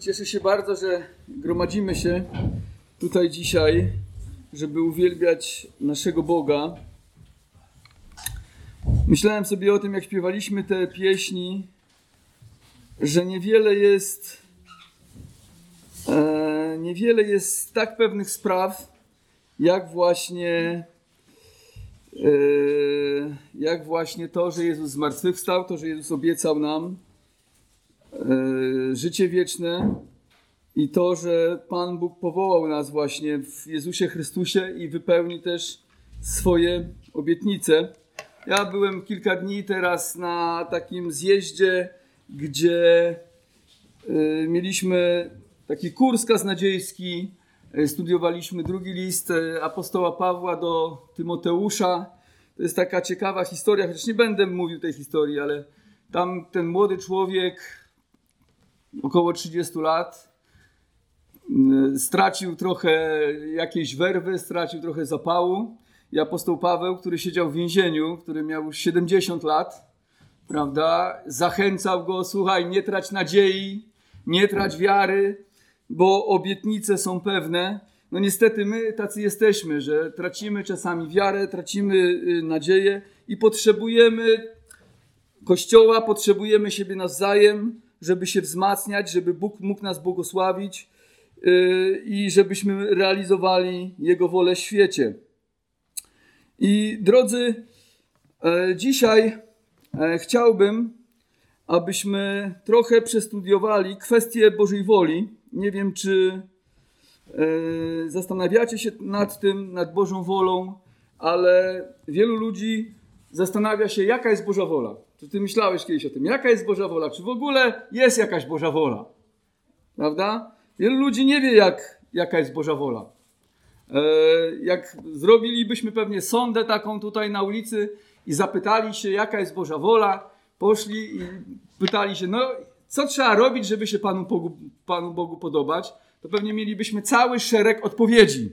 cieszę się bardzo, że gromadzimy się tutaj dzisiaj, żeby uwielbiać naszego Boga. Myślałem sobie o tym, jak śpiewaliśmy te pieśni, że niewiele jest, e, niewiele jest tak pewnych spraw, jak właśnie, e, jak właśnie to, że Jezus zmartwychwstał, to, że Jezus obiecał nam życie wieczne i to, że Pan Bóg powołał nas właśnie w Jezusie Chrystusie i wypełni też swoje obietnice. Ja byłem kilka dni teraz na takim zjeździe, gdzie y, mieliśmy taki kurs kaznadziejski, y, studiowaliśmy drugi list y, apostoła Pawła do Tymoteusza. To jest taka ciekawa historia, chociaż nie będę mówił tej historii, ale tam ten młody człowiek, około 30 lat, stracił trochę jakiejś werwy, stracił trochę zapału. I apostoł Paweł, który siedział w więzieniu, który miał już 70 lat, prawda, zachęcał go, słuchaj, nie trać nadziei, nie trać wiary, bo obietnice są pewne. No niestety my tacy jesteśmy, że tracimy czasami wiarę, tracimy y, nadzieję i potrzebujemy Kościoła, potrzebujemy siebie nawzajem, żeby się wzmacniać, żeby Bóg mógł nas błogosławić yy, i żebyśmy realizowali Jego wolę w świecie. I drodzy, e, dzisiaj e, chciałbym, abyśmy trochę przestudiowali kwestię Bożej woli. Nie wiem, czy e, zastanawiacie się nad tym, nad Bożą wolą, ale wielu ludzi zastanawia się, jaka jest Boża wola. Czy ty myślałeś kiedyś o tym, jaka jest Boża wola? Czy w ogóle jest jakaś Boża wola? Prawda? Wielu ludzi nie wie, jak, jaka jest Boża wola. E, jak zrobilibyśmy pewnie sondę taką tutaj na ulicy i zapytali się, jaka jest Boża wola, poszli i pytali się, no co trzeba robić, żeby się Panu Bogu, Panu Bogu podobać, to pewnie mielibyśmy cały szereg odpowiedzi.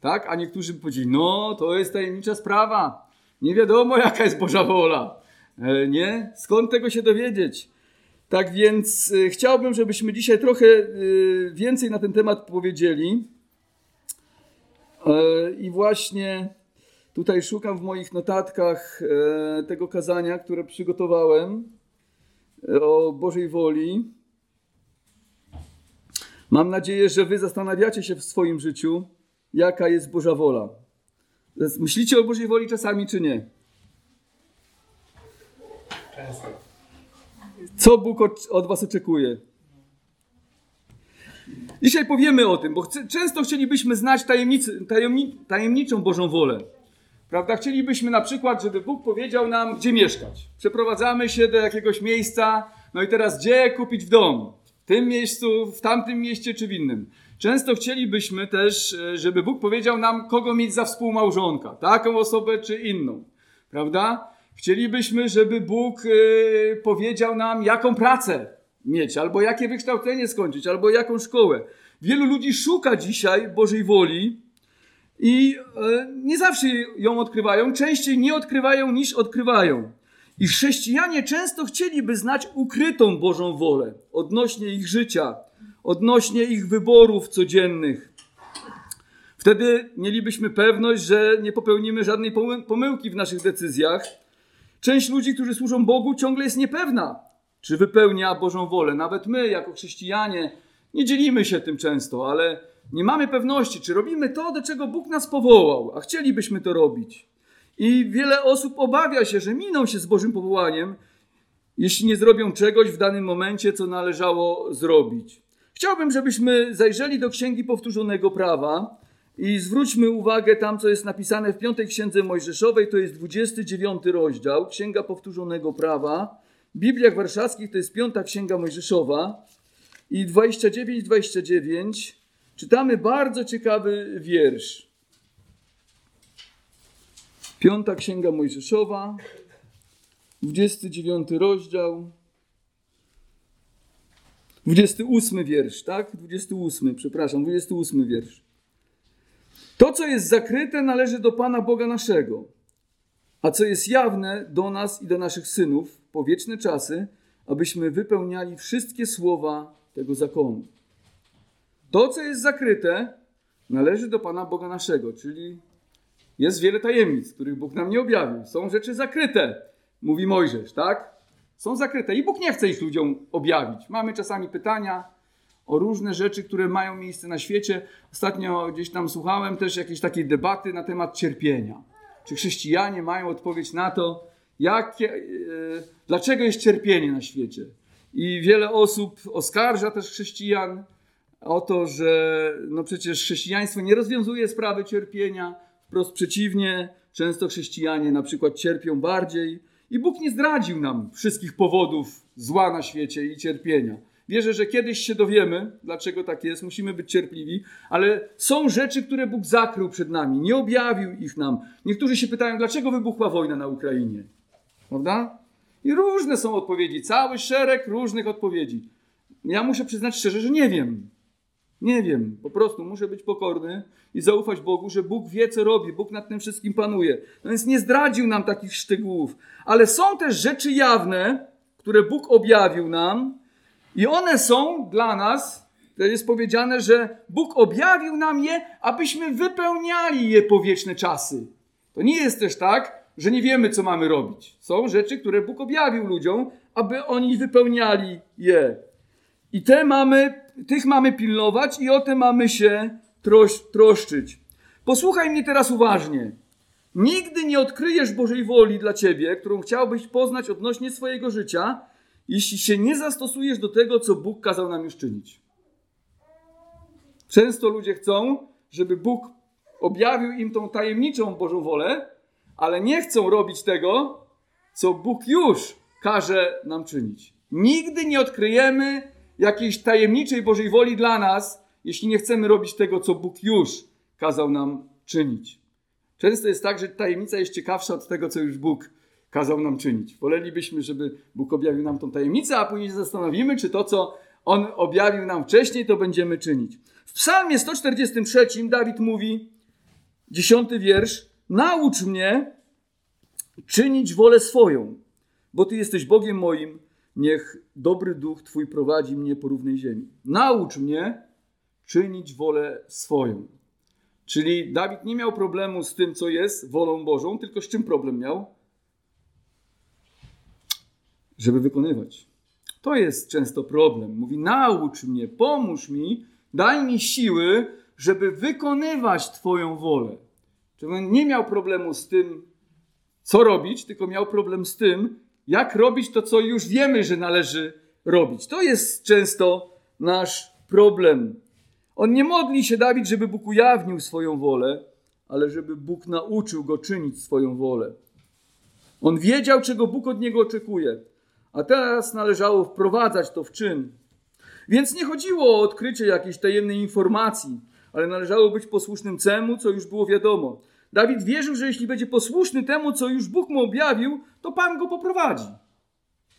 Tak? A niektórzy by powiedzieli, no to jest tajemnicza sprawa. Nie wiadomo, jaka jest Boża wola. E, nie? Skąd tego się dowiedzieć? Tak więc e, chciałbym, żebyśmy dzisiaj trochę więcej na ten temat powiedzieli. I właśnie tutaj szukam w moich notatkach e, tego kazania, które przygotowałem e, o Bożej woli. Mam nadzieję, że Wy zastanawiacie się w swoim życiu, jaka jest Boża wola. Myślicie o Bożej woli czasami, czy nie? Co Bóg od, od Was oczekuje? Dzisiaj powiemy o tym, bo chce, często chcielibyśmy znać tajemnicy, tajemni, tajemniczą Bożą wolę. Prawda? Chcielibyśmy na przykład, żeby Bóg powiedział nam, gdzie mieszkać. Przeprowadzamy się do jakiegoś miejsca, no i teraz gdzie kupić w dom? W tym miejscu, w tamtym mieście czy w innym. Często chcielibyśmy też, e, żeby Bóg powiedział nam, kogo mieć za współmałżonka. Taką osobę czy inną. Prawda? Chcielibyśmy, żeby Bóg e, powiedział nam, jaką pracę mieć, albo jakie wykształcenie skończyć, albo jaką szkołę. Wielu ludzi szuka dzisiaj Bożej woli i e, nie zawsze ją odkrywają, częściej nie odkrywają niż odkrywają. I chrześcijanie często chcieliby znać ukrytą Bożą wolę odnośnie ich życia, odnośnie ich wyborów codziennych. Wtedy mielibyśmy pewność, że nie popełnimy żadnej pomyłki w naszych decyzjach. Część ludzi, którzy służą Bogu, ciągle jest niepewna, czy wypełnia Bożą wolę. Nawet my, jako chrześcijanie, nie dzielimy się tym często, ale nie mamy pewności, czy robimy to, do czego Bóg nas powołał, a chcielibyśmy to robić. I wiele osób obawia się, że miną się z Bożym powołaniem, jeśli nie zrobią czegoś w danym momencie, co należało zrobić. Chciałbym, żebyśmy zajrzeli do Księgi Powtórzonego Prawa i zwróćmy uwagę tam, co jest napisane w piątej Księdze Mojżeszowej, to jest 29 rozdział, Księga Powtórzonego Prawa. W Bibliach warszawskich to jest piąta księga Mojżeszowa i 29-29 czytamy bardzo ciekawy wiersz. Piąta księga Mojżeszowa, 29 rozdział, 28 wiersz, tak? 28, przepraszam, 28 wiersz. To, co jest zakryte, należy do Pana Boga naszego, a co jest jawne, do nas i do naszych synów po wieczne czasy, abyśmy wypełniali wszystkie słowa tego zakonu. To, co jest zakryte, należy do Pana Boga naszego, czyli jest wiele tajemnic, których Bóg nam nie objawił. Są rzeczy zakryte, mówi Mojżesz, tak? Są zakryte i Bóg nie chce ich ludziom objawić. Mamy czasami pytania o różne rzeczy, które mają miejsce na świecie. Ostatnio gdzieś tam słuchałem też jakiejś takiej debaty na temat cierpienia. Czy chrześcijanie mają odpowiedź na to, jakie, e, dlaczego jest cierpienie na świecie? I wiele osób oskarża też chrześcijan o to, że no przecież chrześcijaństwo nie rozwiązuje sprawy cierpienia, wprost przeciwnie, często chrześcijanie na przykład cierpią bardziej i Bóg nie zdradził nam wszystkich powodów zła na świecie i cierpienia. Wierzę, że kiedyś się dowiemy, dlaczego tak jest, musimy być cierpliwi, ale są rzeczy, które Bóg zakrył przed nami, nie objawił ich nam. Niektórzy się pytają, dlaczego wybuchła wojna na Ukrainie? Prawda? I różne są odpowiedzi, cały szereg różnych odpowiedzi. Ja muszę przyznać szczerze, że nie wiem. Nie wiem, po prostu muszę być pokorny i zaufać Bogu, że Bóg wie, co robi, Bóg nad tym wszystkim panuje. No więc nie zdradził nam takich szczegółów, ale są też rzeczy jawne, które Bóg objawił nam, i one są dla nas, to jest powiedziane, że Bóg objawił nam je, abyśmy wypełniali je po wieczne czasy. To nie jest też tak, że nie wiemy, co mamy robić. Są rzeczy, które Bóg objawił ludziom, aby oni wypełniali je. I te mamy, tych mamy pilnować i o te mamy się trosz, troszczyć. Posłuchaj mnie teraz uważnie. Nigdy nie odkryjesz Bożej woli dla ciebie, którą chciałbyś poznać odnośnie swojego życia, jeśli się nie zastosujesz do tego, co Bóg kazał nam już czynić. Często ludzie chcą, żeby Bóg objawił im tą tajemniczą Bożą wolę, ale nie chcą robić tego, co Bóg już każe nam czynić. Nigdy nie odkryjemy jakiejś tajemniczej Bożej woli dla nas, jeśli nie chcemy robić tego, co Bóg już kazał nam czynić. Często jest tak, że tajemnica jest ciekawsza od tego, co już Bóg kazał nam czynić. Wolelibyśmy, żeby Bóg objawił nam tą tajemnicę, a później zastanowimy, czy to, co On objawił nam wcześniej, to będziemy czynić. W psalmie 143 Dawid mówi, dziesiąty wiersz, naucz mnie czynić wolę swoją, bo Ty jesteś Bogiem moim, niech dobry duch Twój prowadzi mnie po równej ziemi. Naucz mnie czynić wolę swoją. Czyli Dawid nie miał problemu z tym, co jest wolą Bożą, tylko z czym problem miał? Żeby wykonywać. To jest często problem. Mówi: naucz mnie, pomóż mi, daj mi siły, żeby wykonywać Twoją wolę. Czyli on nie miał problemu z tym, co robić, tylko miał problem z tym, jak robić to, co już wiemy, że należy robić. To jest często nasz problem. On nie modli się, Dawid, żeby Bóg ujawnił swoją wolę, ale żeby Bóg nauczył go czynić swoją wolę. On wiedział, czego Bóg od niego oczekuje a teraz należało wprowadzać to w czyn. Więc nie chodziło o odkrycie jakiejś tajemnej informacji, ale należało być posłusznym temu, co już było wiadomo. Dawid wierzył, że jeśli będzie posłuszny temu, co już Bóg mu objawił, to Pan go poprowadzi.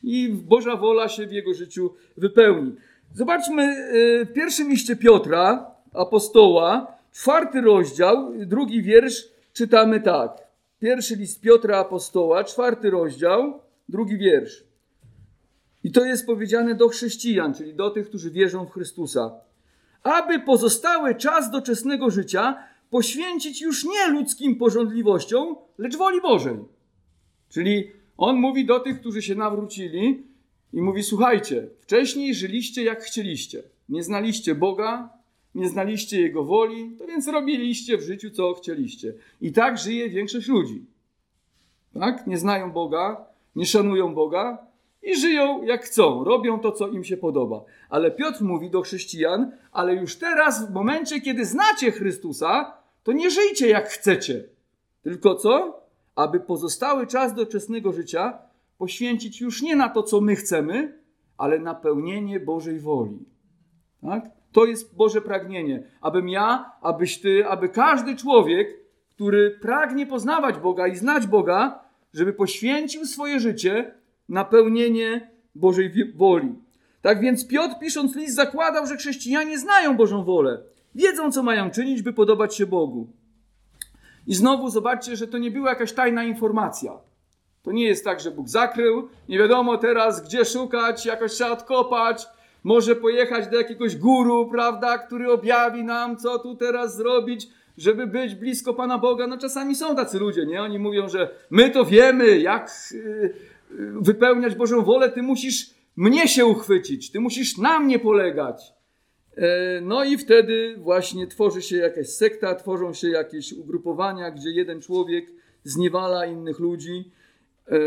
I Boża wola się w jego życiu wypełni. Zobaczmy y, w pierwszym liście Piotra, apostoła, czwarty rozdział, drugi wiersz, czytamy tak. Pierwszy list Piotra, apostoła, czwarty rozdział, drugi wiersz. I to jest powiedziane do chrześcijan, czyli do tych, którzy wierzą w Chrystusa. Aby pozostały czas doczesnego życia poświęcić już nie ludzkim porządliwościom, lecz woli Bożej. Czyli on mówi do tych, którzy się nawrócili i mówi: Słuchajcie, wcześniej żyliście jak chcieliście. Nie znaliście Boga, nie znaliście Jego woli, to więc robiliście w życiu, co chcieliście. I tak żyje większość ludzi. Tak? Nie znają Boga, nie szanują Boga, i żyją jak chcą, robią to, co im się podoba. Ale Piotr mówi do chrześcijan, ale już teraz, w momencie, kiedy znacie Chrystusa, to nie żyjcie jak chcecie. Tylko co? Aby pozostały czas doczesnego życia poświęcić już nie na to, co my chcemy, ale na pełnienie Bożej woli. Tak? To jest Boże pragnienie. Abym ja, abyś ty, aby każdy człowiek, który pragnie poznawać Boga i znać Boga, żeby poświęcił swoje życie napełnienie Bożej woli. Tak więc Piotr, pisząc list, zakładał, że chrześcijanie znają Bożą wolę, wiedzą, co mają czynić, by podobać się Bogu. I znowu zobaczcie, że to nie była jakaś tajna informacja. To nie jest tak, że Bóg zakrył, nie wiadomo teraz, gdzie szukać, jakoś trzeba odkopać, może pojechać do jakiegoś guru, prawda, który objawi nam, co tu teraz zrobić, żeby być blisko Pana Boga. No czasami są tacy ludzie, nie? Oni mówią, że my to wiemy, jak y, wypełniać Bożą wolę, ty musisz mnie się uchwycić, ty musisz na mnie polegać. E, no i wtedy właśnie tworzy się jakaś sekta, tworzą się jakieś ugrupowania, gdzie jeden człowiek zniewala innych ludzi e,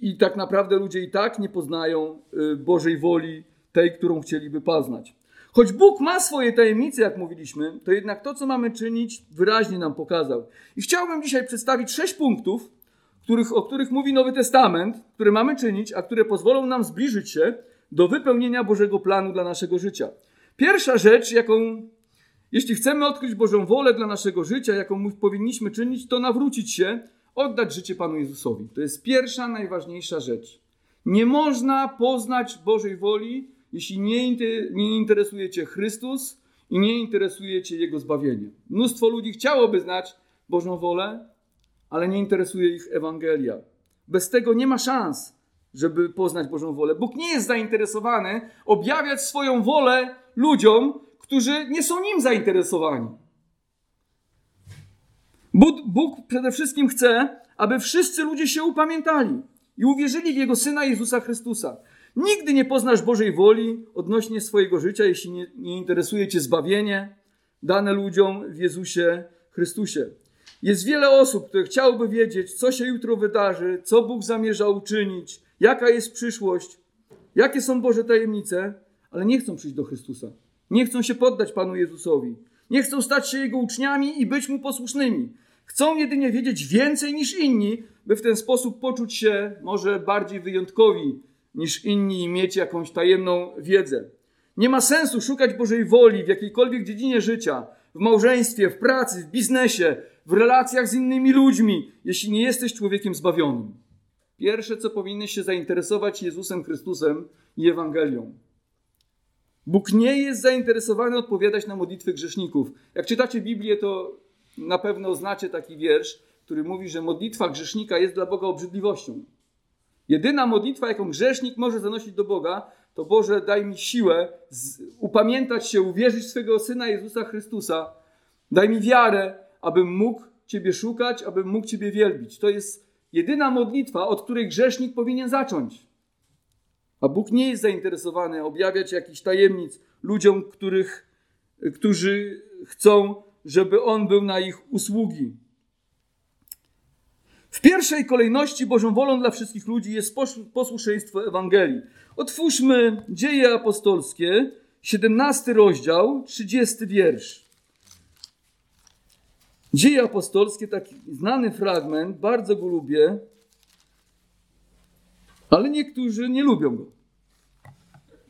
i tak naprawdę ludzie i tak nie poznają e, Bożej woli, tej, którą chcieliby poznać. Choć Bóg ma swoje tajemnice, jak mówiliśmy, to jednak to, co mamy czynić, wyraźnie nam pokazał. I chciałbym dzisiaj przedstawić sześć punktów, których, o których mówi Nowy Testament, które mamy czynić, a które pozwolą nam zbliżyć się do wypełnienia Bożego planu dla naszego życia. Pierwsza rzecz, jaką, jeśli chcemy odkryć Bożą wolę dla naszego życia, jaką powinniśmy czynić, to nawrócić się, oddać życie Panu Jezusowi. To jest pierwsza, najważniejsza rzecz. Nie można poznać Bożej woli, jeśli nie, nie interesuje Cię Chrystus i nie interesuje Cię Jego zbawienie. Mnóstwo ludzi chciałoby znać Bożą wolę, ale nie interesuje ich Ewangelia. Bez tego nie ma szans, żeby poznać Bożą wolę. Bóg nie jest zainteresowany objawiać swoją wolę ludziom, którzy nie są nim zainteresowani. Bóg, przede wszystkim chce, aby wszyscy ludzie się upamiętali i uwierzyli w Jego Syna Jezusa Chrystusa. Nigdy nie poznasz Bożej woli odnośnie swojego życia, jeśli nie, nie interesuje Cię zbawienie dane ludziom w Jezusie Chrystusie. Jest wiele osób, które chciałyby wiedzieć, co się jutro wydarzy, co Bóg zamierza uczynić, jaka jest przyszłość, jakie są Boże tajemnice, ale nie chcą przyjść do Chrystusa. Nie chcą się poddać Panu Jezusowi. Nie chcą stać się Jego uczniami i być Mu posłusznymi. Chcą jedynie wiedzieć więcej niż inni, by w ten sposób poczuć się może bardziej wyjątkowi niż inni i mieć jakąś tajemną wiedzę. Nie ma sensu szukać Bożej woli w jakiejkolwiek dziedzinie życia, w małżeństwie, w pracy, w biznesie, w relacjach z innymi ludźmi, jeśli nie jesteś człowiekiem zbawionym. Pierwsze, co powinieneś się zainteresować Jezusem Chrystusem i Ewangelią. Bóg nie jest zainteresowany odpowiadać na modlitwy grzeszników. Jak czytacie Biblię, to na pewno znacie taki wiersz, który mówi, że modlitwa grzesznika jest dla Boga obrzydliwością. Jedyna modlitwa, jaką grzesznik może zanosić do Boga, to Boże, daj mi siłę upamiętać się, uwierzyć w swego Syna Jezusa Chrystusa. Daj mi wiarę, abym mógł Ciebie szukać, abym mógł Ciebie wielbić. To jest jedyna modlitwa, od której grzesznik powinien zacząć. A Bóg nie jest zainteresowany objawiać jakichś tajemnic ludziom, których, którzy chcą, żeby On był na ich usługi. W pierwszej kolejności Bożą wolą dla wszystkich ludzi jest posłuszeństwo Ewangelii. Otwórzmy Dzieje Apostolskie, 17 rozdział, 30 wiersz. Dzieje apostolskie, taki znany fragment, bardzo go lubię, ale niektórzy nie lubią go.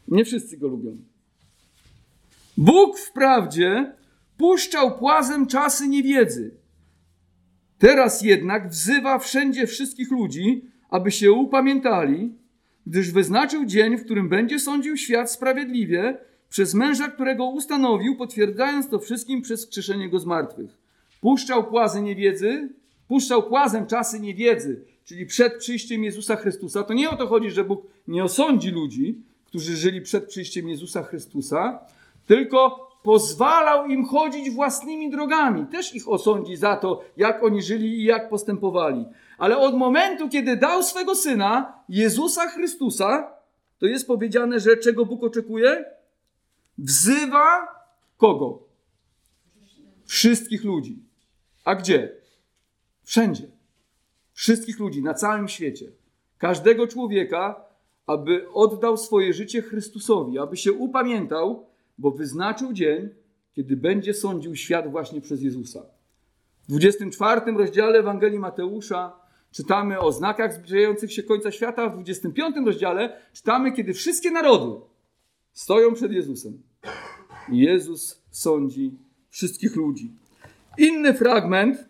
Nie wszyscy go lubią. Bóg wprawdzie puszczał płazem czasy niewiedzy. Teraz jednak wzywa wszędzie wszystkich ludzi, aby się upamiętali, gdyż wyznaczył dzień, w którym będzie sądził świat sprawiedliwie przez męża, którego ustanowił, potwierdzając to wszystkim przez skrzeszenie go z martwych puszczał płazy niewiedzy, puszczał płazem czasy niewiedzy, czyli przed przyjściem Jezusa Chrystusa. To nie o to chodzi, że Bóg nie osądzi ludzi, którzy żyli przed przyjściem Jezusa Chrystusa, tylko pozwalał im chodzić własnymi drogami. Też ich osądzi za to, jak oni żyli i jak postępowali. Ale od momentu, kiedy dał swego syna, Jezusa Chrystusa, to jest powiedziane, że czego Bóg oczekuje? Wzywa kogo? Wszystkich ludzi. A gdzie? Wszędzie. Wszystkich ludzi na całym świecie. Każdego człowieka, aby oddał swoje życie Chrystusowi, aby się upamiętał, bo wyznaczył dzień, kiedy będzie sądził świat właśnie przez Jezusa. W 24 rozdziale Ewangelii Mateusza czytamy o znakach zbliżających się końca świata, w 25 rozdziale czytamy, kiedy wszystkie narody stoją przed Jezusem. Jezus sądzi wszystkich ludzi. Inny fragment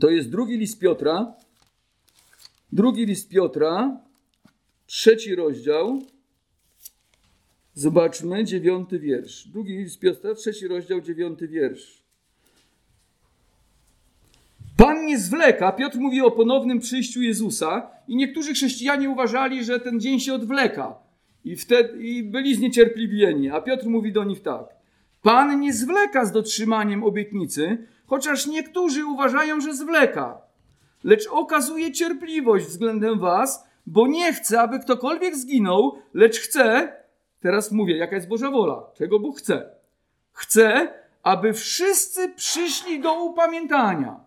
to jest drugi list Piotra. Drugi list Piotra, trzeci rozdział. Zobaczmy, dziewiąty wiersz. Drugi list Piotra, trzeci rozdział, dziewiąty wiersz. Pan nie zwleka. Piotr mówi o ponownym przyjściu Jezusa i niektórzy chrześcijanie uważali, że ten dzień się odwleka. I, wtedy, I byli zniecierpliwieni. A Piotr mówi do nich tak. Pan nie zwleka z dotrzymaniem obietnicy, chociaż niektórzy uważają, że zwleka. Lecz okazuje cierpliwość względem was, bo nie chce, aby ktokolwiek zginął, lecz chce, teraz mówię, jaka jest Boża wola, czego Bóg chce. Chce, aby wszyscy przyszli do upamiętania.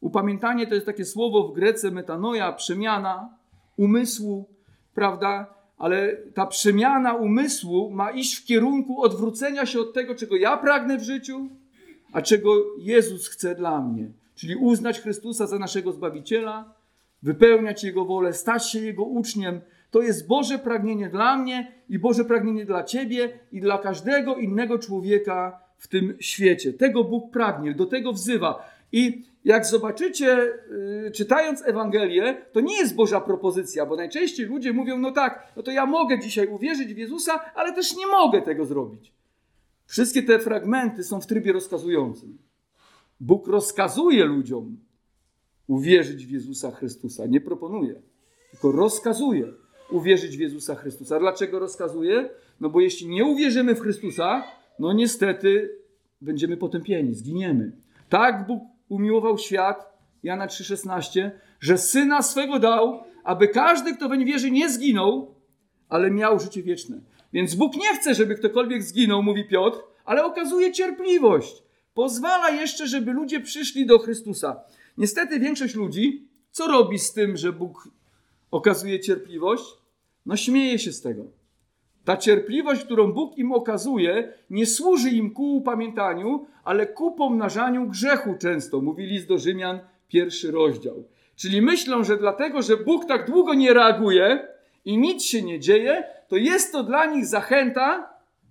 Upamiętanie to jest takie słowo w grece metanoja, przemiana umysłu, prawda? Ale ta przemiana umysłu ma iść w kierunku odwrócenia się od tego, czego ja pragnę w życiu, a czego Jezus chce dla mnie. Czyli uznać Chrystusa za naszego Zbawiciela, wypełniać Jego wolę, stać się Jego uczniem. To jest Boże pragnienie dla mnie i Boże pragnienie dla Ciebie i dla każdego innego człowieka w tym świecie. Tego Bóg pragnie, do tego wzywa. I jak zobaczycie, yy, czytając Ewangelię, to nie jest Boża propozycja, bo najczęściej ludzie mówią: No tak, no to ja mogę dzisiaj uwierzyć w Jezusa, ale też nie mogę tego zrobić. Wszystkie te fragmenty są w trybie rozkazującym. Bóg rozkazuje ludziom uwierzyć w Jezusa Chrystusa. Nie proponuje, tylko rozkazuje uwierzyć w Jezusa Chrystusa. Dlaczego rozkazuje? No bo jeśli nie uwierzymy w Chrystusa, no niestety będziemy potępieni, zginiemy. Tak Bóg umiłował świat, Jana 3,16, że syna swego dał, aby każdy, kto weń wierzy, nie zginął, ale miał życie wieczne. Więc Bóg nie chce, żeby ktokolwiek zginął, mówi Piotr, ale okazuje cierpliwość. Pozwala jeszcze, żeby ludzie przyszli do Chrystusa. Niestety większość ludzi, co robi z tym, że Bóg okazuje cierpliwość? No śmieje się z tego. Ta cierpliwość, którą Bóg im okazuje, nie służy im ku upamiętaniu, ale ku pomnażaniu grzechu często, mówi list do Rzymian, pierwszy rozdział. Czyli myślą, że dlatego, że Bóg tak długo nie reaguje i nic się nie dzieje, to jest to dla nich zachęta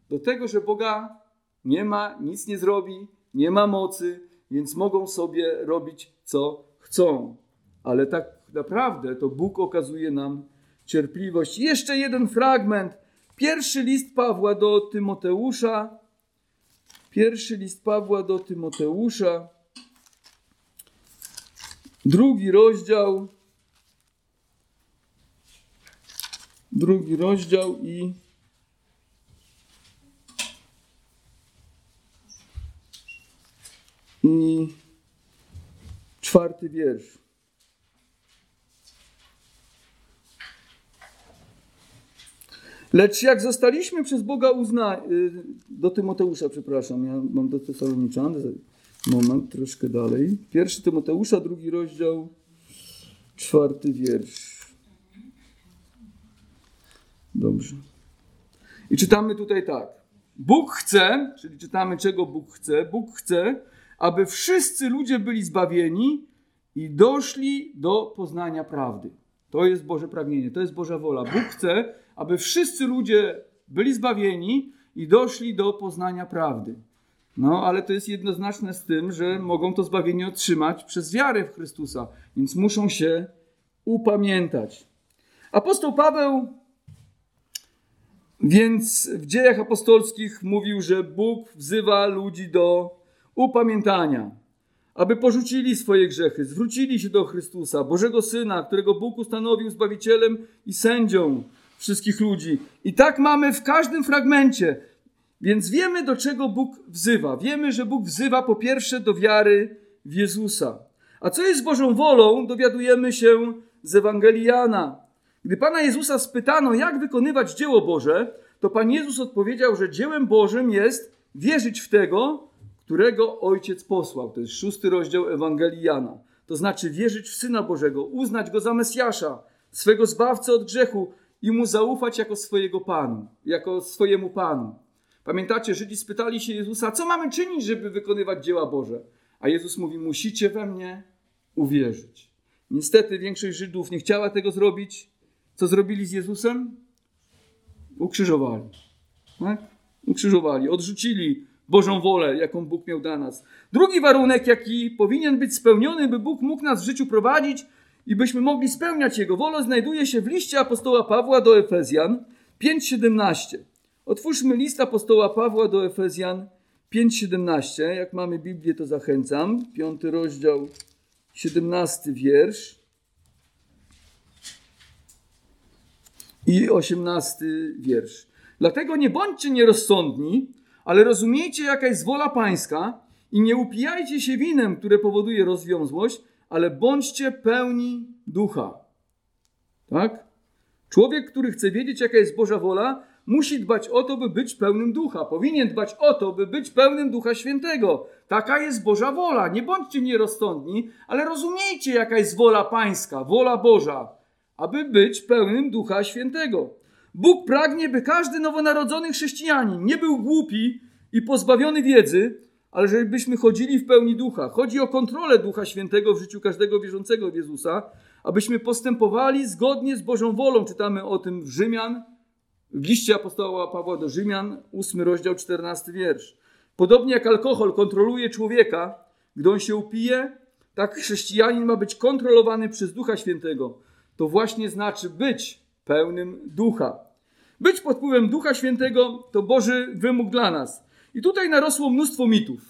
do tego, że Boga nie ma, nic nie zrobi, nie ma mocy, więc mogą sobie robić co chcą. Ale tak naprawdę to Bóg okazuje nam cierpliwość. Jeszcze jeden fragment Pierwszy list Pawła do Tymoteusza. Pierwszy list Pawła do Tymoteusza. Drugi rozdział. Drugi rozdział i i czwarty wiersz. Lecz jak zostaliśmy przez Boga uznani, y, do Tymoteusza, przepraszam, ja mam do Tesaloniczan, moment, troszkę dalej. Pierwszy Tymoteusza, drugi rozdział, czwarty wiersz. Dobrze. I czytamy tutaj tak. Bóg chce, czyli czytamy czego Bóg chce. Bóg chce, aby wszyscy ludzie byli zbawieni i doszli do poznania prawdy. To jest Boże pragnienie, to jest Boża wola. Bóg chce, aby wszyscy ludzie byli zbawieni i doszli do poznania prawdy. No, ale to jest jednoznaczne z tym, że mogą to zbawienie otrzymać przez wiarę w Chrystusa, więc muszą się upamiętać. Apostoł Paweł więc w dziejach apostolskich mówił, że Bóg wzywa ludzi do upamiętania aby porzucili swoje grzechy, zwrócili się do Chrystusa, Bożego Syna, którego Bóg ustanowił Zbawicielem i sędzią wszystkich ludzi. I tak mamy w każdym fragmencie. Więc wiemy, do czego Bóg wzywa. Wiemy, że Bóg wzywa po pierwsze do wiary w Jezusa. A co jest Bożą wolą, dowiadujemy się z Ewangelii Jana. Gdy Pana Jezusa spytano, jak wykonywać dzieło Boże, to Pan Jezus odpowiedział, że dziełem Bożym jest wierzyć w tego, którego Ojciec posłał. To jest szósty rozdział Ewangelii Jana. To znaczy wierzyć w Syna Bożego, uznać Go za Mesjasza, swego Zbawcę od grzechu i Mu zaufać jako swojego Panu, jako swojemu Panu. Pamiętacie, Żydzi spytali się Jezusa, co mamy czynić, żeby wykonywać dzieła Boże? A Jezus mówi, musicie we mnie uwierzyć. Niestety większość Żydów nie chciała tego zrobić. Co zrobili z Jezusem? Ukrzyżowali. Tak? Ukrzyżowali, odrzucili Bożą wolę, jaką Bóg miał dla nas. Drugi warunek, jaki powinien być spełniony, by Bóg mógł nas w życiu prowadzić i byśmy mogli spełniać Jego wolę, znajduje się w liście apostoła Pawła do Efezjan 5:17. Otwórzmy list apostoła Pawła do Efezjan 5:17. Jak mamy Biblię, to zachęcam. Piąty rozdział, 17 wiersz. I osiemnasty wiersz. Dlatego nie bądźcie nierozsądni, ale rozumiejcie, jaka jest wola Pańska i nie upijajcie się winem, które powoduje rozwiązłość, ale bądźcie pełni ducha. Tak? Człowiek, który chce wiedzieć, jaka jest Boża wola, musi dbać o to, by być pełnym ducha. Powinien dbać o to, by być pełnym ducha świętego. Taka jest Boża wola. Nie bądźcie nierozsądni, ale rozumiejcie, jaka jest wola Pańska, wola Boża, aby być pełnym ducha świętego. Bóg pragnie, by każdy nowonarodzony chrześcijanin nie był głupi i pozbawiony wiedzy, ale żebyśmy chodzili w pełni ducha. Chodzi o kontrolę Ducha Świętego w życiu każdego wierzącego w Jezusa, abyśmy postępowali zgodnie z Bożą wolą. Czytamy o tym w Rzymian, w liście apostoła Pawła do Rzymian, 8 rozdział, 14 wiersz. Podobnie jak alkohol kontroluje człowieka, gdy on się upije, tak chrześcijanin ma być kontrolowany przez Ducha Świętego. To właśnie znaczy być pełnym ducha. Być pod wpływem Ducha Świętego to Boży wymóg dla nas. I tutaj narosło mnóstwo mitów,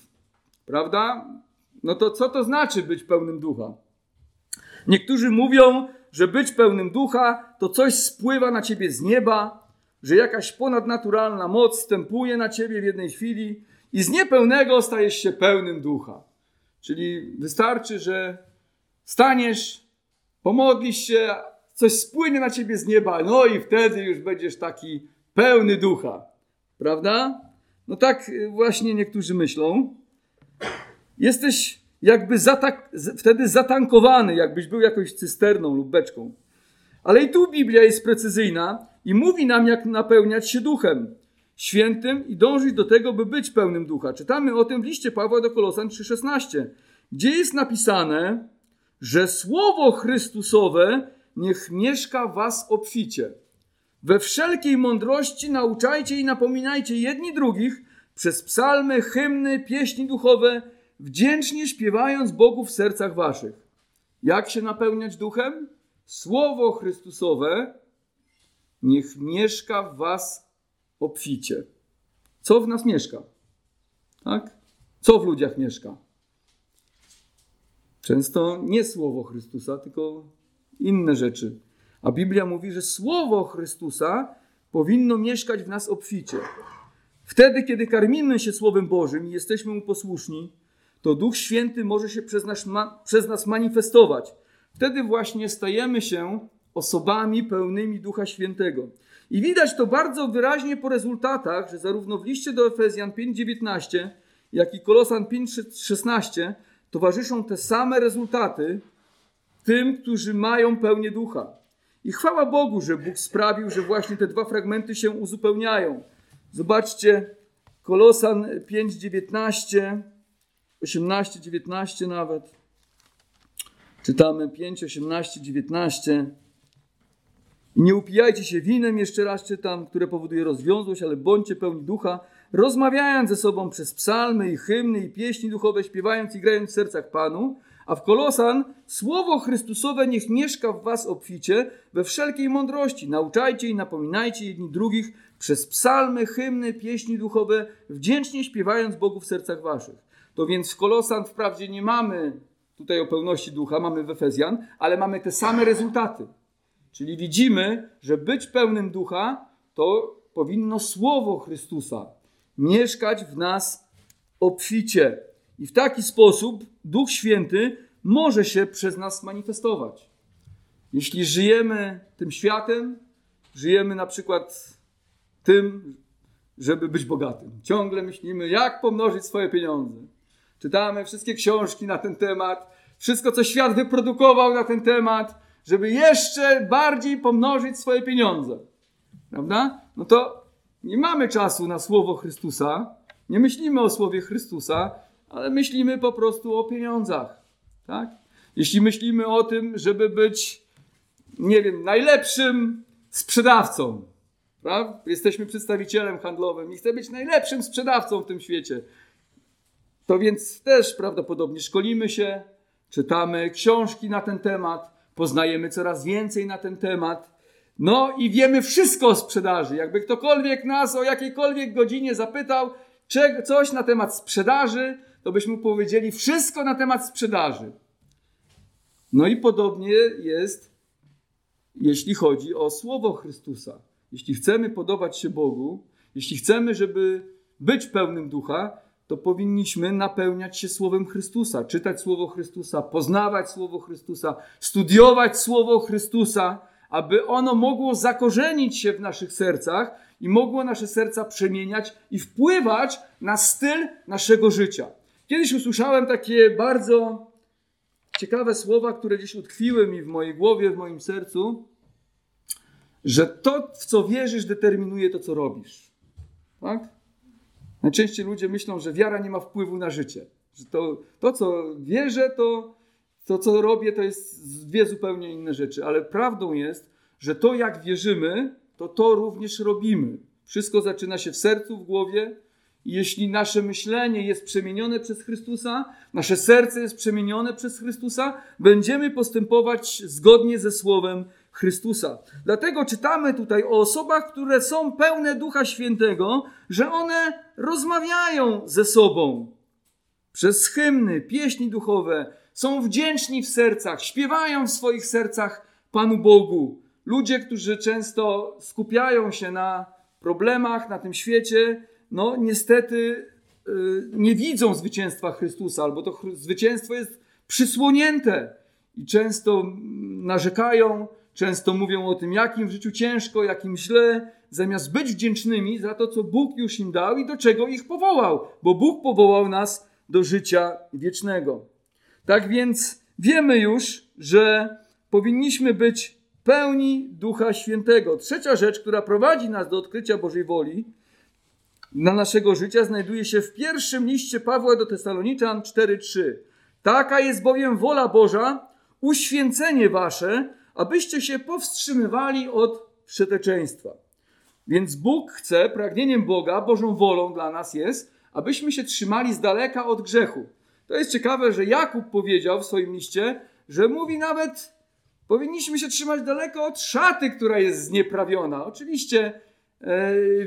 prawda? No to co to znaczy być pełnym ducha? Niektórzy mówią, że być pełnym ducha to coś spływa na ciebie z nieba, że jakaś ponadnaturalna moc stępuje na ciebie w jednej chwili i z niepełnego stajesz się pełnym ducha. Czyli wystarczy, że staniesz, pomodlisz się, coś spłynie na ciebie z nieba, no i wtedy już będziesz taki pełny ducha. Prawda? No tak właśnie niektórzy myślą. Jesteś jakby zatak wtedy zatankowany, jakbyś był jakąś cysterną lub beczką. Ale i tu Biblia jest precyzyjna i mówi nam, jak napełniać się duchem świętym i dążyć do tego, by być pełnym ducha. Czytamy o tym w liście Pawła do Kolosan 3,16, gdzie jest napisane, że słowo Chrystusowe niech mieszka was obficie. We wszelkiej mądrości nauczajcie i napominajcie jedni drugich przez psalmy, hymny, pieśni duchowe, wdzięcznie śpiewając Bogu w sercach waszych. Jak się napełniać duchem? Słowo Chrystusowe niech mieszka w was obficie. Co w nas mieszka? Tak? Co w ludziach mieszka? Często nie słowo Chrystusa, tylko inne rzeczy. A Biblia mówi, że słowo Chrystusa powinno mieszkać w nas obficie. Wtedy, kiedy karmimy się Słowem Bożym i jesteśmy mu posłuszni, to Duch Święty może się przez nas, ma, przez nas manifestować. Wtedy właśnie stajemy się osobami pełnymi Ducha Świętego. I widać to bardzo wyraźnie po rezultatach, że zarówno w liście do Efezjan 5:19, jak i Kolosan 5:16 towarzyszą te same rezultaty tym, którzy mają pełnię ducha. I chwała Bogu, że Bóg sprawił, że właśnie te dwa fragmenty się uzupełniają. Zobaczcie, Kolosan 5, 19, 18, 19 nawet. Czytamy 5, 18, 19. I nie upijajcie się winem, jeszcze raz czytam, które powoduje rozwiązłość, ale bądźcie pełni ducha, rozmawiając ze sobą przez psalmy i hymny i pieśni duchowe, śpiewając i grając w sercach Panu, a w Kolosan słowo Chrystusowe niech mieszka w was obficie we wszelkiej mądrości. Nauczajcie i napominajcie jedni drugich przez psalmy, hymny, pieśni duchowe, wdzięcznie śpiewając Bogu w sercach waszych. To więc w Kolosan wprawdzie nie mamy tutaj o pełności ducha, mamy w Efezjan, ale mamy te same rezultaty. Czyli widzimy, że być pełnym ducha to powinno słowo Chrystusa mieszkać w nas obficie. I w taki sposób Duch Święty może się przez nas manifestować. Jeśli żyjemy tym światem, żyjemy na przykład tym, żeby być bogatym. Ciągle myślimy, jak pomnożyć swoje pieniądze. Czytamy wszystkie książki na ten temat, wszystko, co świat wyprodukował na ten temat, żeby jeszcze bardziej pomnożyć swoje pieniądze. Prawda? No to nie mamy czasu na słowo Chrystusa, nie myślimy o słowie Chrystusa, ale myślimy po prostu o pieniądzach. Tak? Jeśli myślimy o tym, żeby być, nie wiem, najlepszym sprzedawcą, prawda? jesteśmy przedstawicielem handlowym i chcę być najlepszym sprzedawcą w tym świecie, to więc też prawdopodobnie szkolimy się, czytamy książki na ten temat, poznajemy coraz więcej na ten temat. No i wiemy wszystko o sprzedaży. Jakby ktokolwiek nas o jakiejkolwiek godzinie zapytał coś na temat sprzedaży, to byśmy powiedzieli wszystko na temat sprzedaży. No i podobnie jest jeśli chodzi o Słowo Chrystusa. Jeśli chcemy podobać się Bogu, jeśli chcemy, żeby być pełnym ducha, to powinniśmy napełniać się Słowem Chrystusa, czytać Słowo Chrystusa, poznawać Słowo Chrystusa, studiować Słowo Chrystusa, aby ono mogło zakorzenić się w naszych sercach i mogło nasze serca przemieniać i wpływać na styl naszego życia. Kiedyś usłyszałem takie bardzo ciekawe słowa, które gdzieś utkwiły mi w mojej głowie, w moim sercu, że to, w co wierzysz, determinuje to, co robisz. Tak? Najczęściej ludzie myślą, że wiara nie ma wpływu na życie. Że to, to co wierzę, to, to, co robię, to jest dwie zupełnie inne rzeczy. Ale prawdą jest, że to, jak wierzymy, to to również robimy. Wszystko zaczyna się w sercu, w głowie. Jeśli nasze myślenie jest przemienione przez Chrystusa, nasze serce jest przemienione przez Chrystusa, będziemy postępować zgodnie ze Słowem Chrystusa. Dlatego czytamy tutaj o osobach, które są pełne Ducha Świętego, że one rozmawiają ze sobą przez hymny, pieśni duchowe, są wdzięczni w sercach, śpiewają w swoich sercach Panu Bogu. Ludzie, którzy często skupiają się na problemach na tym świecie, no niestety yy, nie widzą zwycięstwa Chrystusa, albo to zwycięstwo jest przysłonięte i często narzekają, często mówią o tym, jakim w życiu ciężko, jakim źle, zamiast być wdzięcznymi za to, co Bóg już im dał i do czego ich powołał, bo Bóg powołał nas do życia wiecznego. Tak więc wiemy już, że powinniśmy być pełni Ducha Świętego. Trzecia rzecz, która prowadzi nas do odkrycia Bożej woli na naszego życia, znajduje się w pierwszym liście Pawła do Tesaloniczan 4:3. Taka jest bowiem wola Boża, uświęcenie wasze, abyście się powstrzymywali od przeteczeństwa. Więc Bóg chce, pragnieniem Boga, Bożą wolą dla nas jest, abyśmy się trzymali z daleka od grzechu. To jest ciekawe, że Jakub powiedział w swoim liście, że mówi nawet, powinniśmy się trzymać daleko od szaty, która jest znieprawiona. Oczywiście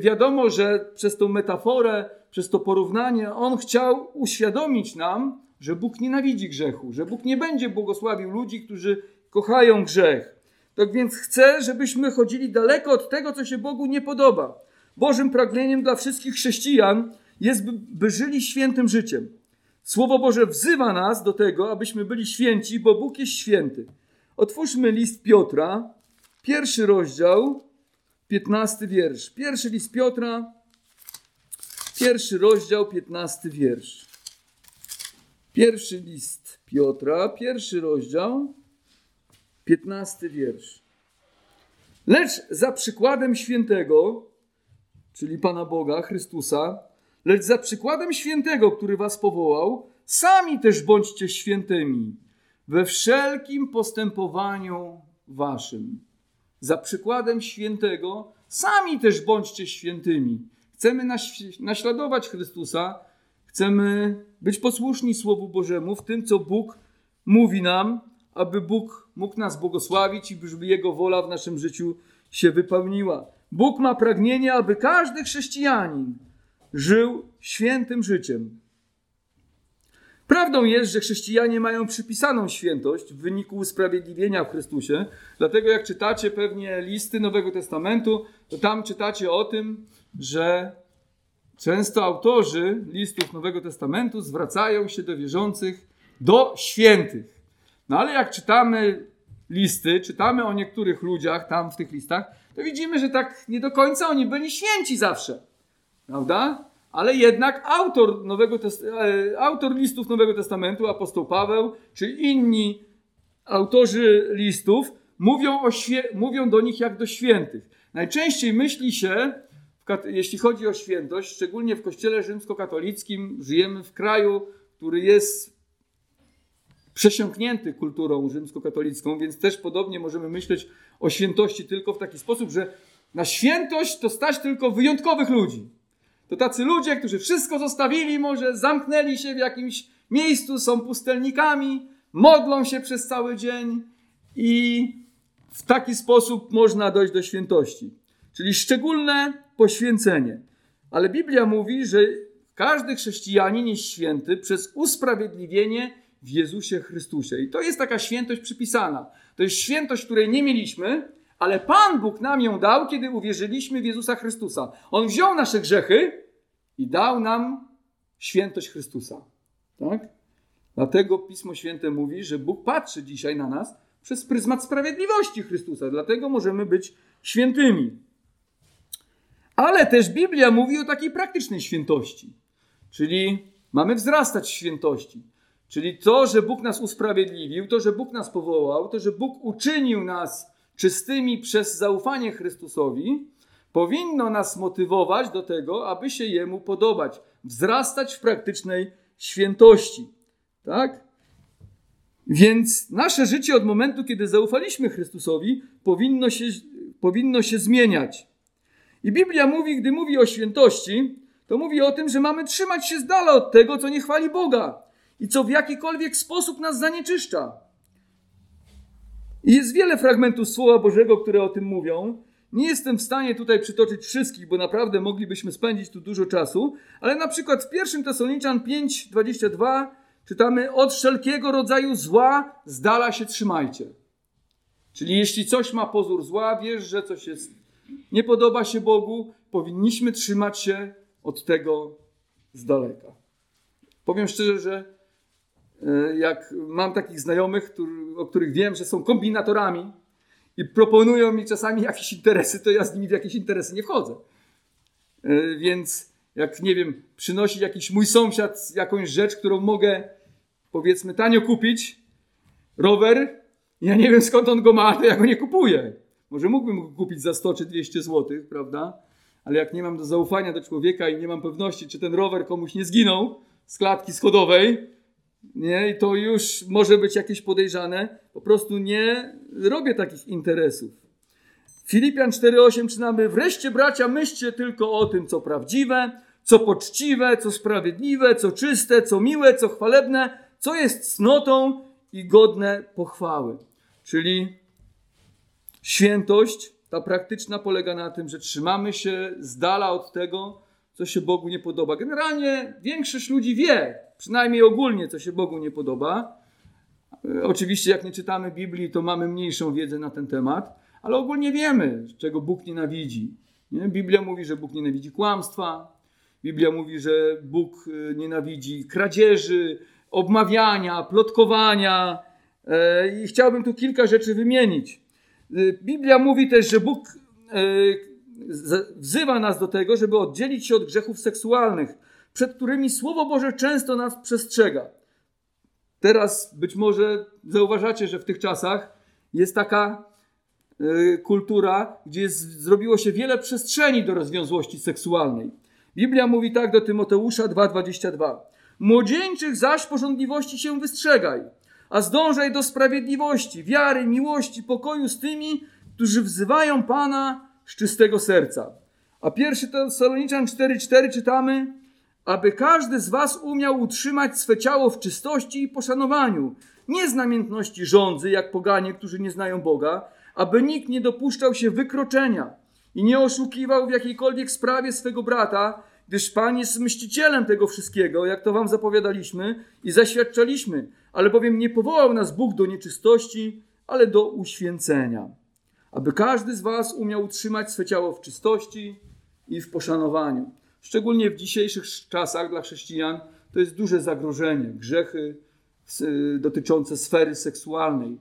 wiadomo, że przez tą metaforę, przez to porównanie, on chciał uświadomić nam, że Bóg nienawidzi grzechu, że Bóg nie będzie błogosławił ludzi, którzy kochają grzech. Tak więc chce, żebyśmy chodzili daleko od tego, co się Bogu nie podoba. Bożym pragnieniem dla wszystkich chrześcijan jest, by żyli świętym życiem. Słowo Boże wzywa nas do tego, abyśmy byli święci, bo Bóg jest święty. Otwórzmy list Piotra, pierwszy rozdział, piętnasty wiersz. Pierwszy list Piotra, pierwszy rozdział, piętnasty wiersz. Pierwszy list Piotra, pierwszy rozdział, piętnasty wiersz. Lecz za przykładem świętego, czyli Pana Boga, Chrystusa, lecz za przykładem świętego, który was powołał, sami też bądźcie świętymi we wszelkim postępowaniu waszym. Za przykładem świętego, sami też bądźcie świętymi. Chcemy naśladować Chrystusa, chcemy być posłuszni Słowu Bożemu w tym, co Bóg mówi nam, aby Bóg mógł nas błogosławić i żeby Jego wola w naszym życiu się wypełniła. Bóg ma pragnienie, aby każdy chrześcijanin żył świętym życiem. Prawdą jest, że chrześcijanie mają przypisaną świętość w wyniku usprawiedliwienia w Chrystusie. Dlatego, jak czytacie pewnie listy Nowego Testamentu, to tam czytacie o tym, że często autorzy listów Nowego Testamentu zwracają się do wierzących, do świętych. No ale jak czytamy listy, czytamy o niektórych ludziach tam w tych listach, to widzimy, że tak nie do końca oni byli święci zawsze. Prawda? Ale jednak autor, Nowego Test e, autor listów Nowego Testamentu, apostoł Paweł, czy inni autorzy listów, mówią, o mówią do nich jak do świętych. Najczęściej myśli się, jeśli chodzi o świętość, szczególnie w kościele rzymskokatolickim, żyjemy w kraju, który jest przesiąknięty kulturą rzymskokatolicką, więc też podobnie możemy myśleć o świętości tylko w taki sposób, że na świętość to stać tylko wyjątkowych ludzi. To tacy ludzie, którzy wszystko zostawili, może zamknęli się w jakimś miejscu, są pustelnikami, modlą się przez cały dzień i w taki sposób można dojść do świętości. Czyli szczególne poświęcenie. Ale Biblia mówi, że każdy chrześcijanin jest święty przez usprawiedliwienie w Jezusie Chrystusie. I to jest taka świętość przypisana. To jest świętość, której nie mieliśmy, ale Pan Bóg nam ją dał, kiedy uwierzyliśmy w Jezusa Chrystusa. On wziął nasze grzechy i dał nam świętość Chrystusa. Tak? Dlatego Pismo Święte mówi, że Bóg patrzy dzisiaj na nas przez pryzmat sprawiedliwości Chrystusa. Dlatego możemy być świętymi. Ale też Biblia mówi o takiej praktycznej świętości. Czyli mamy wzrastać w świętości. Czyli to, że Bóg nas usprawiedliwił, to, że Bóg nas powołał, to, że Bóg uczynił nas czystymi przez zaufanie Chrystusowi, powinno nas motywować do tego, aby się Jemu podobać, wzrastać w praktycznej świętości. Tak? Więc nasze życie od momentu, kiedy zaufaliśmy Chrystusowi, powinno się, powinno się zmieniać. I Biblia mówi, gdy mówi o świętości, to mówi o tym, że mamy trzymać się z dala od tego, co nie chwali Boga i co w jakikolwiek sposób nas zanieczyszcza. I jest wiele fragmentów Słowa Bożego, które o tym mówią. Nie jestem w stanie tutaj przytoczyć wszystkich, bo naprawdę moglibyśmy spędzić tu dużo czasu, ale na przykład w 1 Tesaloniczan 5:22 czytamy: Od wszelkiego rodzaju zła z dala się trzymajcie. Czyli jeśli coś ma pozór zła, wiesz, że coś jest, nie podoba się Bogu, powinniśmy trzymać się od tego z daleka. Powiem szczerze, że jak mam takich znajomych, o których wiem, że są kombinatorami i proponują mi czasami jakieś interesy, to ja z nimi w jakieś interesy nie wchodzę. E, więc jak nie wiem, przynosi jakiś mój sąsiad jakąś rzecz, którą mogę powiedzmy tanio kupić, rower, ja nie wiem skąd on go ma, to ja go nie kupuję. Może mógłbym go kupić za 100 czy 200 zł, prawda? Ale jak nie mam do zaufania do człowieka i nie mam pewności, czy ten rower komuś nie zginął z klatki schodowej, nie, i to już może być jakieś podejrzane. Po prostu nie robię takich interesów. Filipian 4:8 czytamy: Wreszcie, bracia, myślcie tylko o tym, co prawdziwe, co poczciwe, co sprawiedliwe, co czyste, co miłe, co chwalebne, co jest cnotą i godne pochwały. Czyli świętość, ta praktyczna, polega na tym, że trzymamy się z dala od tego, co się Bogu nie podoba. Generalnie większość ludzi wie, przynajmniej ogólnie, co się Bogu nie podoba. Oczywiście, jak nie czytamy Biblii, to mamy mniejszą wiedzę na ten temat, ale ogólnie wiemy, czego Bóg nienawidzi. Nie? Biblia mówi, że Bóg nienawidzi kłamstwa, Biblia mówi, że Bóg y, nienawidzi kradzieży, obmawiania, plotkowania. E, I chciałbym tu kilka rzeczy wymienić. Y, Biblia mówi też, że Bóg y, wzywa nas do tego, żeby oddzielić się od grzechów seksualnych, przed którymi Słowo Boże często nas przestrzega. Teraz być może zauważacie, że w tych czasach jest taka kultura, gdzie zrobiło się wiele przestrzeni do rozwiązłości seksualnej. Biblia mówi tak do Tymoteusza 2:22. Młodzieńczych zaś porządliwości się wystrzegaj, a zdążaj do sprawiedliwości, wiary, miłości, pokoju z tymi, którzy wzywają Pana z czystego serca. A pierwszy Tesaloniczan 4:4 czytamy, aby każdy z was umiał utrzymać swe ciało w czystości i poszanowaniu, nie z namiętności rządzy, jak poganie, którzy nie znają Boga, aby nikt nie dopuszczał się wykroczenia i nie oszukiwał w jakiejkolwiek sprawie swego brata, gdyż Pan jest mścicielem tego wszystkiego, jak to wam zapowiadaliśmy i zaświadczaliśmy, ale bowiem nie powołał nas Bóg do nieczystości, ale do uświęcenia, aby każdy z was umiał utrzymać swe ciało w czystości i w poszanowaniu. Szczególnie w dzisiejszych czasach dla chrześcijan to jest duże zagrożenie, grzechy dotyczące sfery seksualnej.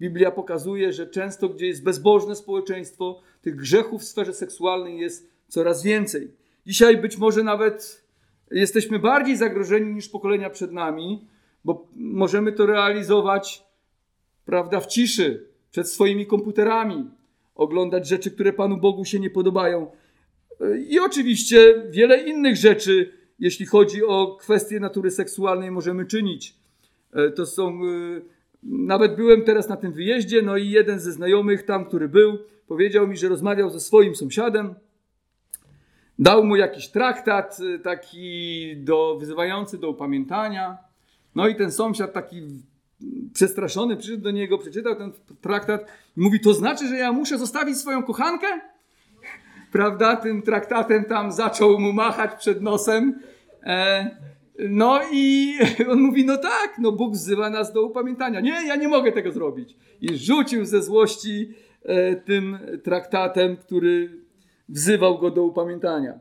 Biblia pokazuje, że często, gdzie jest bezbożne społeczeństwo, tych grzechów w sferze seksualnej jest coraz więcej. Dzisiaj być może nawet jesteśmy bardziej zagrożeni niż pokolenia przed nami, bo możemy to realizować, prawda, w ciszy, przed swoimi komputerami, oglądać rzeczy, które Panu Bogu się nie podobają. I oczywiście wiele innych rzeczy, jeśli chodzi o kwestie natury seksualnej, możemy czynić. E, to są. E, nawet byłem teraz na tym wyjeździe, no i jeden ze znajomych tam, który był, powiedział mi, że rozmawiał ze swoim sąsiadem Dał mu jakiś traktat taki do, wyzywający do upamiętania. No i ten sąsiad taki przestraszony przyszedł do niego, przeczytał ten traktat i mówi, to znaczy, że ja muszę zostawić swoją kochankę? Prawda? Tym traktatem tam zaczął mu machać przed nosem. E, no i on mówi, no tak, no Bóg wzywa nas do upamiętania. Nie, ja nie mogę tego zrobić. I rzucił ze złości e, tym traktatem, który wzywał go do upamiętania.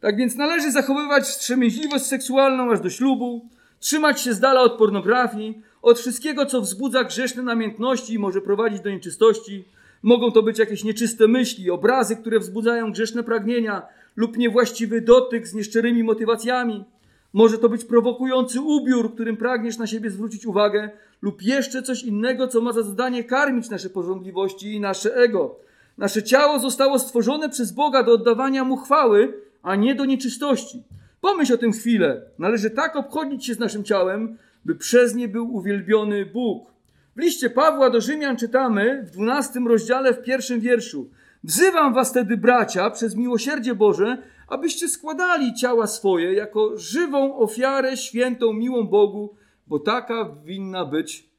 Tak więc należy zachowywać wstrzemięźliwość seksualną aż do ślubu, trzymać się z dala od pornografii, od wszystkiego, co wzbudza grzeszne namiętności i może prowadzić do nieczystości. Mogą to być jakieś nieczyste myśli, obrazy, które wzbudzają grzeszne pragnienia lub niewłaściwy dotyk z nieszczerymi motywacjami. Może to być prowokujący ubiór, którym pragniesz na siebie zwrócić uwagę, lub jeszcze coś innego, co ma za zadanie karmić nasze porządliwości i nasze ego. Nasze ciało zostało stworzone przez Boga do oddawania mu chwały, a nie do nieczystości. Pomyśl o tym chwilę. Należy tak obchodzić się z naszym ciałem, by przez nie był uwielbiony Bóg. W liście Pawła do Rzymian czytamy w 12 rozdziale, w pierwszym wierszu. Wzywam was tedy, bracia, przez miłosierdzie Boże, abyście składali ciała swoje jako żywą ofiarę świętą, miłą Bogu, bo taka winna być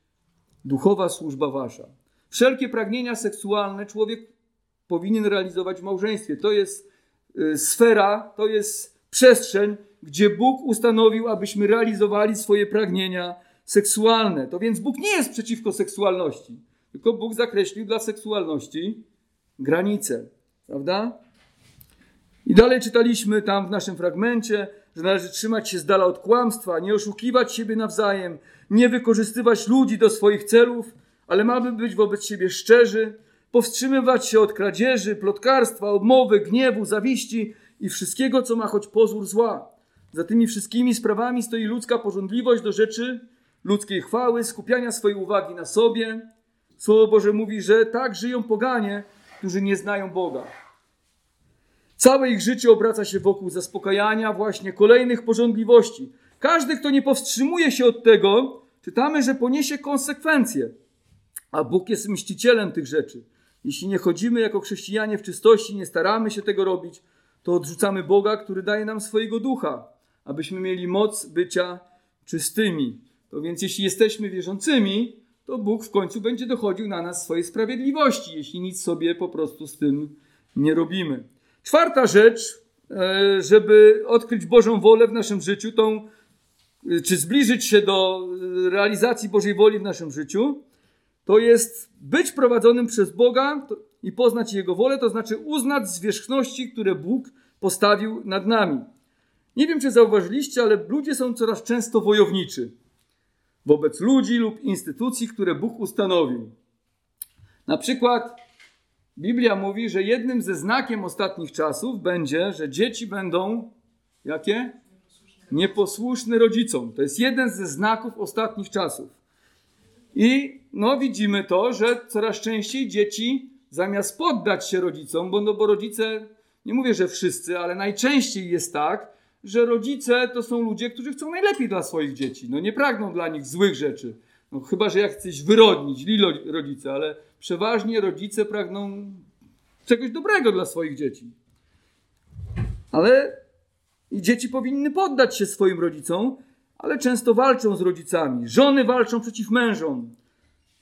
duchowa służba wasza. Wszelkie pragnienia seksualne człowiek powinien realizować w małżeństwie. To jest y, sfera, to jest przestrzeń, gdzie Bóg ustanowił, abyśmy realizowali swoje pragnienia seksualne. To więc Bóg nie jest przeciwko seksualności, tylko Bóg zakreślił dla seksualności granice. Prawda? I dalej czytaliśmy tam w naszym fragmencie, że należy trzymać się z dala od kłamstwa, nie oszukiwać siebie nawzajem, nie wykorzystywać ludzi do swoich celów, ale mamy być wobec siebie szczerzy, powstrzymywać się od kradzieży, plotkarstwa, obmowy, gniewu, zawiści i wszystkiego, co ma choć pozór zła. Za tymi wszystkimi sprawami stoi ludzka porządliwość do rzeczy ludzkiej chwały, skupiania swojej uwagi na sobie. Słowo Boże mówi, że tak żyją poganie, którzy nie znają Boga. Całe ich życie obraca się wokół zaspokajania właśnie kolejnych porządliwości. Każdy, kto nie powstrzymuje się od tego, czytamy, że poniesie konsekwencje. A Bóg jest mścicielem tych rzeczy. Jeśli nie chodzimy jako chrześcijanie w czystości, nie staramy się tego robić, to odrzucamy Boga, który daje nam swojego ducha, abyśmy mieli moc bycia czystymi. To więc jeśli jesteśmy wierzącymi, to Bóg w końcu będzie dochodził na nas swojej sprawiedliwości, jeśli nic sobie po prostu z tym nie robimy. Czwarta rzecz, e, żeby odkryć Bożą wolę w naszym życiu, tą, e, czy zbliżyć się do e, realizacji Bożej woli w naszym życiu, to jest być prowadzonym przez Boga i poznać Jego wolę, to znaczy uznać zwierzchności, które Bóg postawił nad nami. Nie wiem, czy zauważyliście, ale ludzie są coraz często wojowniczy wobec ludzi lub instytucji, które Bóg ustanowił. Na przykład Biblia mówi, że jednym ze znakiem ostatnich czasów będzie, że dzieci będą jakie? Nieposłuszne rodzicom. To jest jeden ze znaków ostatnich czasów. I no widzimy to, że coraz częściej dzieci zamiast poddać się rodzicom, bo, no, bo rodzice, nie mówię, że wszyscy, ale najczęściej jest tak, że rodzice to są ludzie, którzy chcą najlepiej dla swoich dzieci. No nie pragną dla nich złych rzeczy. No, chyba, że jak chcesz wyrodnić, źli rodzice, ale przeważnie rodzice pragną czegoś dobrego dla swoich dzieci. Ale i dzieci powinny poddać się swoim rodzicom, ale często walczą z rodzicami. Żony walczą przeciw mężom,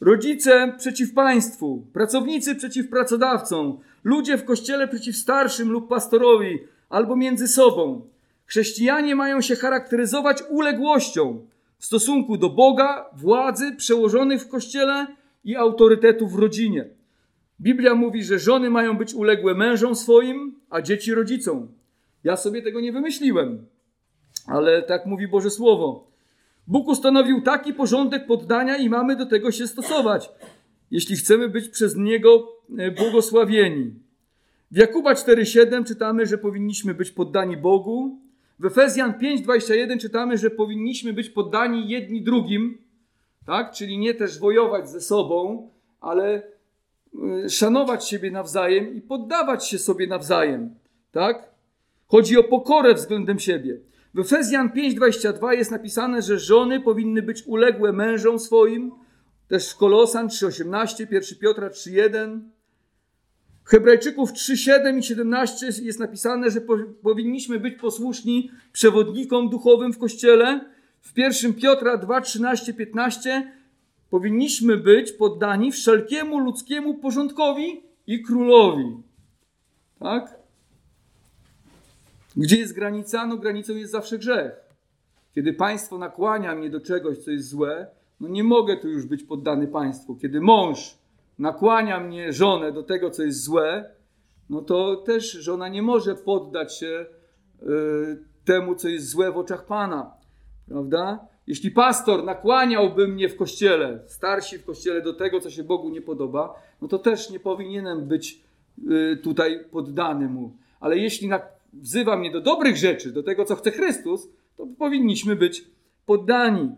rodzice przeciw państwu, pracownicy przeciw pracodawcom, ludzie w kościele przeciw starszym lub pastorowi, albo między sobą. Chrześcijanie mają się charakteryzować uległością w stosunku do Boga, władzy przełożonych w kościele i autorytetu w rodzinie. Biblia mówi, że żony mają być uległe mężom swoim, a dzieci rodzicom. Ja sobie tego nie wymyśliłem, ale tak mówi Boże Słowo. Bóg ustanowił taki porządek poddania i mamy do tego się stosować, jeśli chcemy być przez Niego e, błogosławieni. W Jakuba 4,7 czytamy, że powinniśmy być poddani Bogu. W Efezjan 5,21 czytamy, że powinniśmy być poddani jedni drugim, tak? czyli nie też wojować ze sobą, ale y, szanować siebie nawzajem i poddawać się sobie nawzajem. Tak? Chodzi o pokorę względem siebie. W Efezjan 5:22 jest napisane, że żony powinny być uległe mężom swoim. Też w Kolosan 3:18, 1 Piotra 3:1. W Hebrajczyków 3:7 i 17 jest napisane, że po, powinniśmy być posłuszni przewodnikom duchowym w kościele. W 1 Piotra 2:13, 15 powinniśmy być poddani wszelkiemu ludzkiemu porządkowi i królowi. Tak? Gdzie jest granica? No granicą jest zawsze grzech. Kiedy państwo nakłania mnie do czegoś, co jest złe, no nie mogę tu już być poddany państwu. Kiedy mąż nakłania mnie żonę do tego, co jest złe, no to też żona nie może poddać się y, temu, co jest złe w oczach Pana. Prawda? Jeśli pastor nakłaniałby mnie w kościele, starsi w kościele do tego, co się Bogu nie podoba, no to też nie powinienem być y, tutaj poddany mu. Ale jeśli wzywa mnie do dobrych rzeczy, do tego, co chce Chrystus, to powinniśmy być poddani.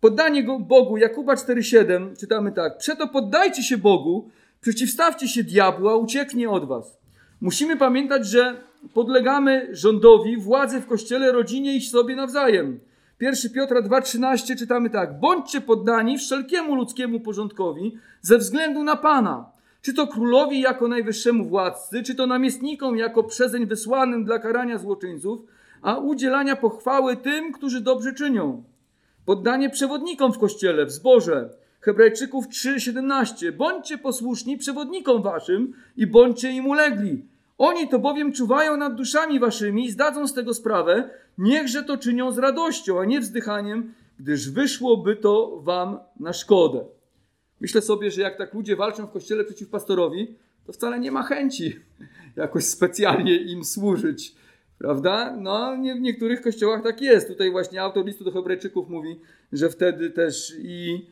Poddanie go Bogu, Jakuba 4,7 czytamy tak. Przeto poddajcie się Bogu, przeciwstawcie się diabłu, a ucieknie od was. Musimy pamiętać, że podlegamy rządowi, władzy w kościele, rodzinie i sobie nawzajem. 1 Piotra 2,13 czytamy tak. Bądźcie poddani wszelkiemu ludzkiemu porządkowi ze względu na Pana. Czy to królowi jako najwyższemu władcy, czy to namiestnikom jako przezeń wysłanym dla karania złoczyńców, a udzielania pochwały tym, którzy dobrze czynią. Poddanie przewodnikom w kościele, w zborze. Hebrajczyków 3,17. Bądźcie posłuszni przewodnikom waszym i bądźcie im ulegli. Oni to bowiem czuwają nad duszami waszymi i zdadzą z tego sprawę, niechże to czynią z radością, a nie wzdychaniem, gdyż wyszłoby to wam na szkodę. Myślę sobie, że jak tak ludzie walczą w kościele przeciw pastorowi, to wcale nie ma chęci jakoś specjalnie im służyć. Prawda? No, nie, w niektórych kościołach tak jest. Tutaj właśnie autor listu do Hebrajczyków mówi, że wtedy też i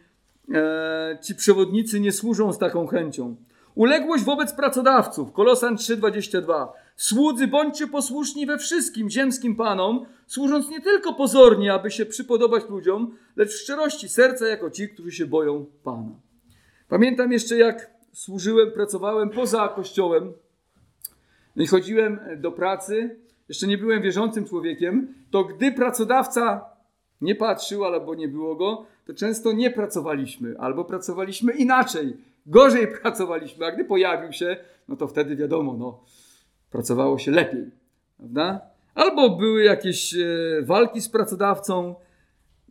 e, ci przewodnicy nie służą z taką chęcią. Uległość wobec pracodawców. Kolosan 3,22. Słudzy, bądźcie posłuszni we wszystkim ziemskim panom, służąc nie tylko pozornie, aby się przypodobać ludziom, lecz w szczerości serca jako ci, którzy się boją Pana. Pamiętam jeszcze, jak służyłem, pracowałem poza kościołem no i chodziłem do pracy. Jeszcze nie byłem wierzącym człowiekiem. To gdy pracodawca nie patrzył albo nie było go, to często nie pracowaliśmy albo pracowaliśmy inaczej gorzej pracowaliśmy, a gdy pojawił się, no to wtedy wiadomo, no, pracowało się lepiej, prawda? Albo były jakieś e, walki z pracodawcą.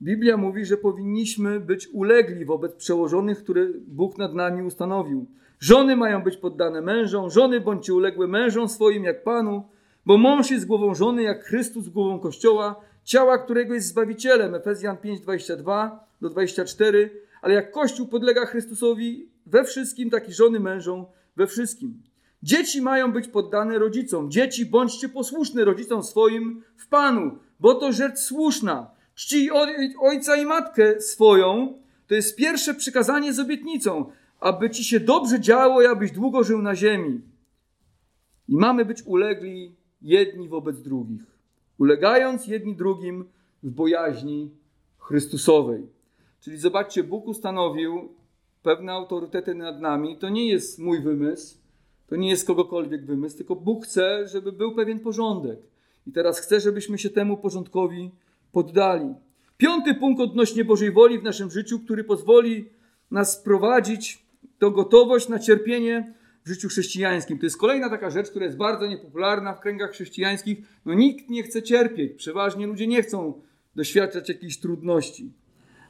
Biblia mówi, że powinniśmy być ulegli wobec przełożonych, które Bóg nad nami ustanowił. Żony mają być poddane mężom, żony bądźcie uległe mężom swoim jak Panu, bo mąż jest głową żony, jak Chrystus głową Kościoła, ciała, którego jest Zbawicielem. Efezjan 5, 22 do 24. Ale jak Kościół podlega Chrystusowi, we wszystkim, tak i żony mężom we wszystkim. Dzieci mają być poddane rodzicom. Dzieci, bądźcie posłuszne rodzicom swoim w Panu, bo to rzecz słuszna. Czci ojca i matkę swoją. To jest pierwsze przykazanie z obietnicą, aby ci się dobrze działo i abyś długo żył na ziemi. I mamy być ulegli jedni wobec drugich, ulegając jedni drugim w bojaźni Chrystusowej. Czyli zobaczcie, Bóg ustanowił pewne autorytety nad nami, to nie jest mój wymysł, to nie jest kogokolwiek wymysł, tylko Bóg chce, żeby był pewien porządek. I teraz chce, żebyśmy się temu porządkowi poddali. Piąty punkt odnośnie Bożej woli w naszym życiu, który pozwoli nas prowadzić, to gotowość na cierpienie w życiu chrześcijańskim. To jest kolejna taka rzecz, która jest bardzo niepopularna w kręgach chrześcijańskich. No nikt nie chce cierpieć. Przeważnie ludzie nie chcą doświadczać jakichś trudności.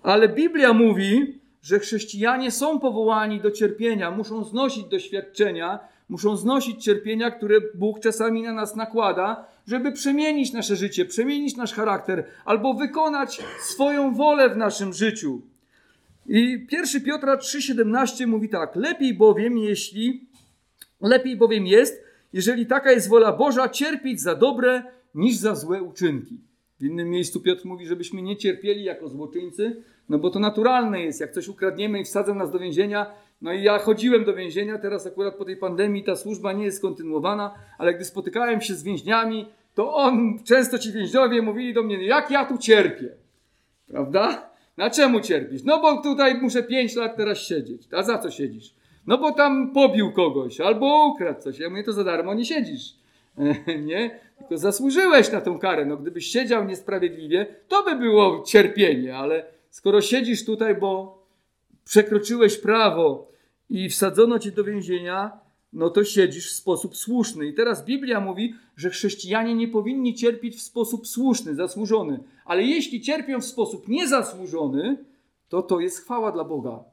Ale Biblia mówi, że chrześcijanie są powołani do cierpienia, muszą znosić doświadczenia, muszą znosić cierpienia, które Bóg czasami na nas nakłada, żeby przemienić nasze życie, przemienić nasz charakter albo wykonać swoją wolę w naszym życiu. I 1 Piotra 3,17 mówi tak: Lepiej bowiem, jeśli lepiej bowiem jest, jeżeli taka jest wola Boża, cierpieć za dobre niż za złe uczynki. W innym miejscu Piotr mówi, żebyśmy nie cierpieli jako złoczyńcy, no bo to naturalne jest, jak coś ukradniemy i wsadzą nas do więzienia. No i ja chodziłem do więzienia, teraz akurat po tej pandemii ta służba nie jest kontynuowana, ale gdy spotykałem się z więźniami, to on, często ci więźniowie mówili do mnie, jak ja tu cierpię. Prawda? Na czemu cierpisz? No bo tutaj muszę pięć lat teraz siedzieć. A za co siedzisz? No bo tam pobił kogoś albo ukradł coś. Ja mówię, to za darmo nie siedzisz. nie? Tylko zasłużyłeś na tą karę. No gdybyś siedział niesprawiedliwie, to by było cierpienie, ale skoro siedzisz tutaj, bo przekroczyłeś prawo i wsadzono cię do więzienia, no to siedzisz w sposób słuszny. I teraz Biblia mówi, że chrześcijanie nie powinni cierpieć w sposób słuszny, zasłużony. Ale jeśli cierpią w sposób niezasłużony, to to jest chwała dla Boga.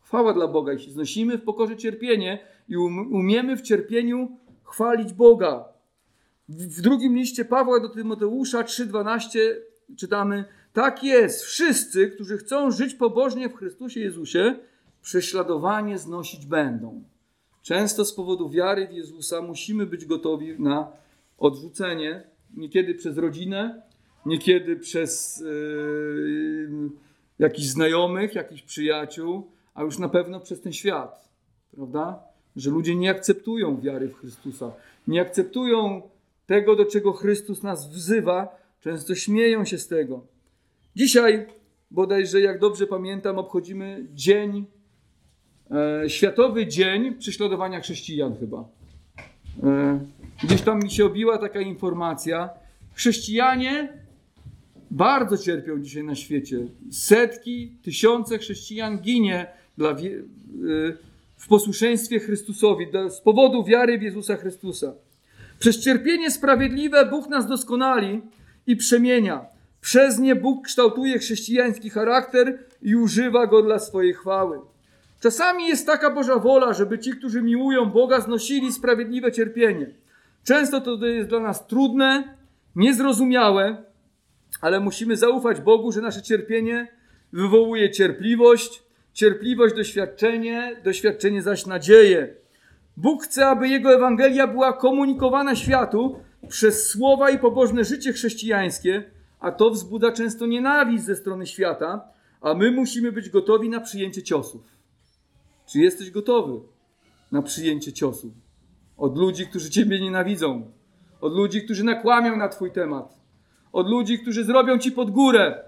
Chwała dla Boga, jeśli znosimy w pokorze cierpienie i um, umiemy w cierpieniu chwalić Boga. W drugim liście Pawła do Tymoteusza 3:12 czytamy: Tak jest, wszyscy, którzy chcą żyć pobożnie w Chrystusie Jezusie, prześladowanie znosić będą. Często z powodu wiary w Jezusa musimy być gotowi na odrzucenie, niekiedy przez rodzinę, niekiedy przez yy, jakichś znajomych, jakichś przyjaciół, a już na pewno przez ten świat. Prawda? Że ludzie nie akceptują wiary w Chrystusa, nie akceptują tego, do czego Chrystus nas wzywa, często śmieją się z tego. Dzisiaj, bodajże, jak dobrze pamiętam, obchodzimy dzień, e, Światowy Dzień Prześladowania Chrześcijan chyba. E, gdzieś tam mi się obiła taka informacja. Chrześcijanie bardzo cierpią dzisiaj na świecie. Setki, tysiące chrześcijan ginie dla, e, w posłuszeństwie Chrystusowi z powodu wiary w Jezusa Chrystusa. Przez cierpienie sprawiedliwe Bóg nas doskonali i przemienia. Przez nie Bóg kształtuje chrześcijański charakter i używa go dla swojej chwały. Czasami jest taka Boża wola, żeby ci, którzy miłują Boga, znosili sprawiedliwe cierpienie. Często to jest dla nas trudne, niezrozumiałe, ale musimy zaufać Bogu, że nasze cierpienie wywołuje cierpliwość, cierpliwość doświadczenie, doświadczenie zaś nadzieję. Bóg chce, aby Jego Ewangelia była komunikowana światu przez słowa i pobożne życie chrześcijańskie, a to wzbudza często nienawiść ze strony świata, a my musimy być gotowi na przyjęcie ciosów. Czy jesteś gotowy na przyjęcie ciosów? Od ludzi, którzy Ciebie nienawidzą, od ludzi, którzy nakłamią na Twój temat, od ludzi, którzy zrobią Ci pod górę.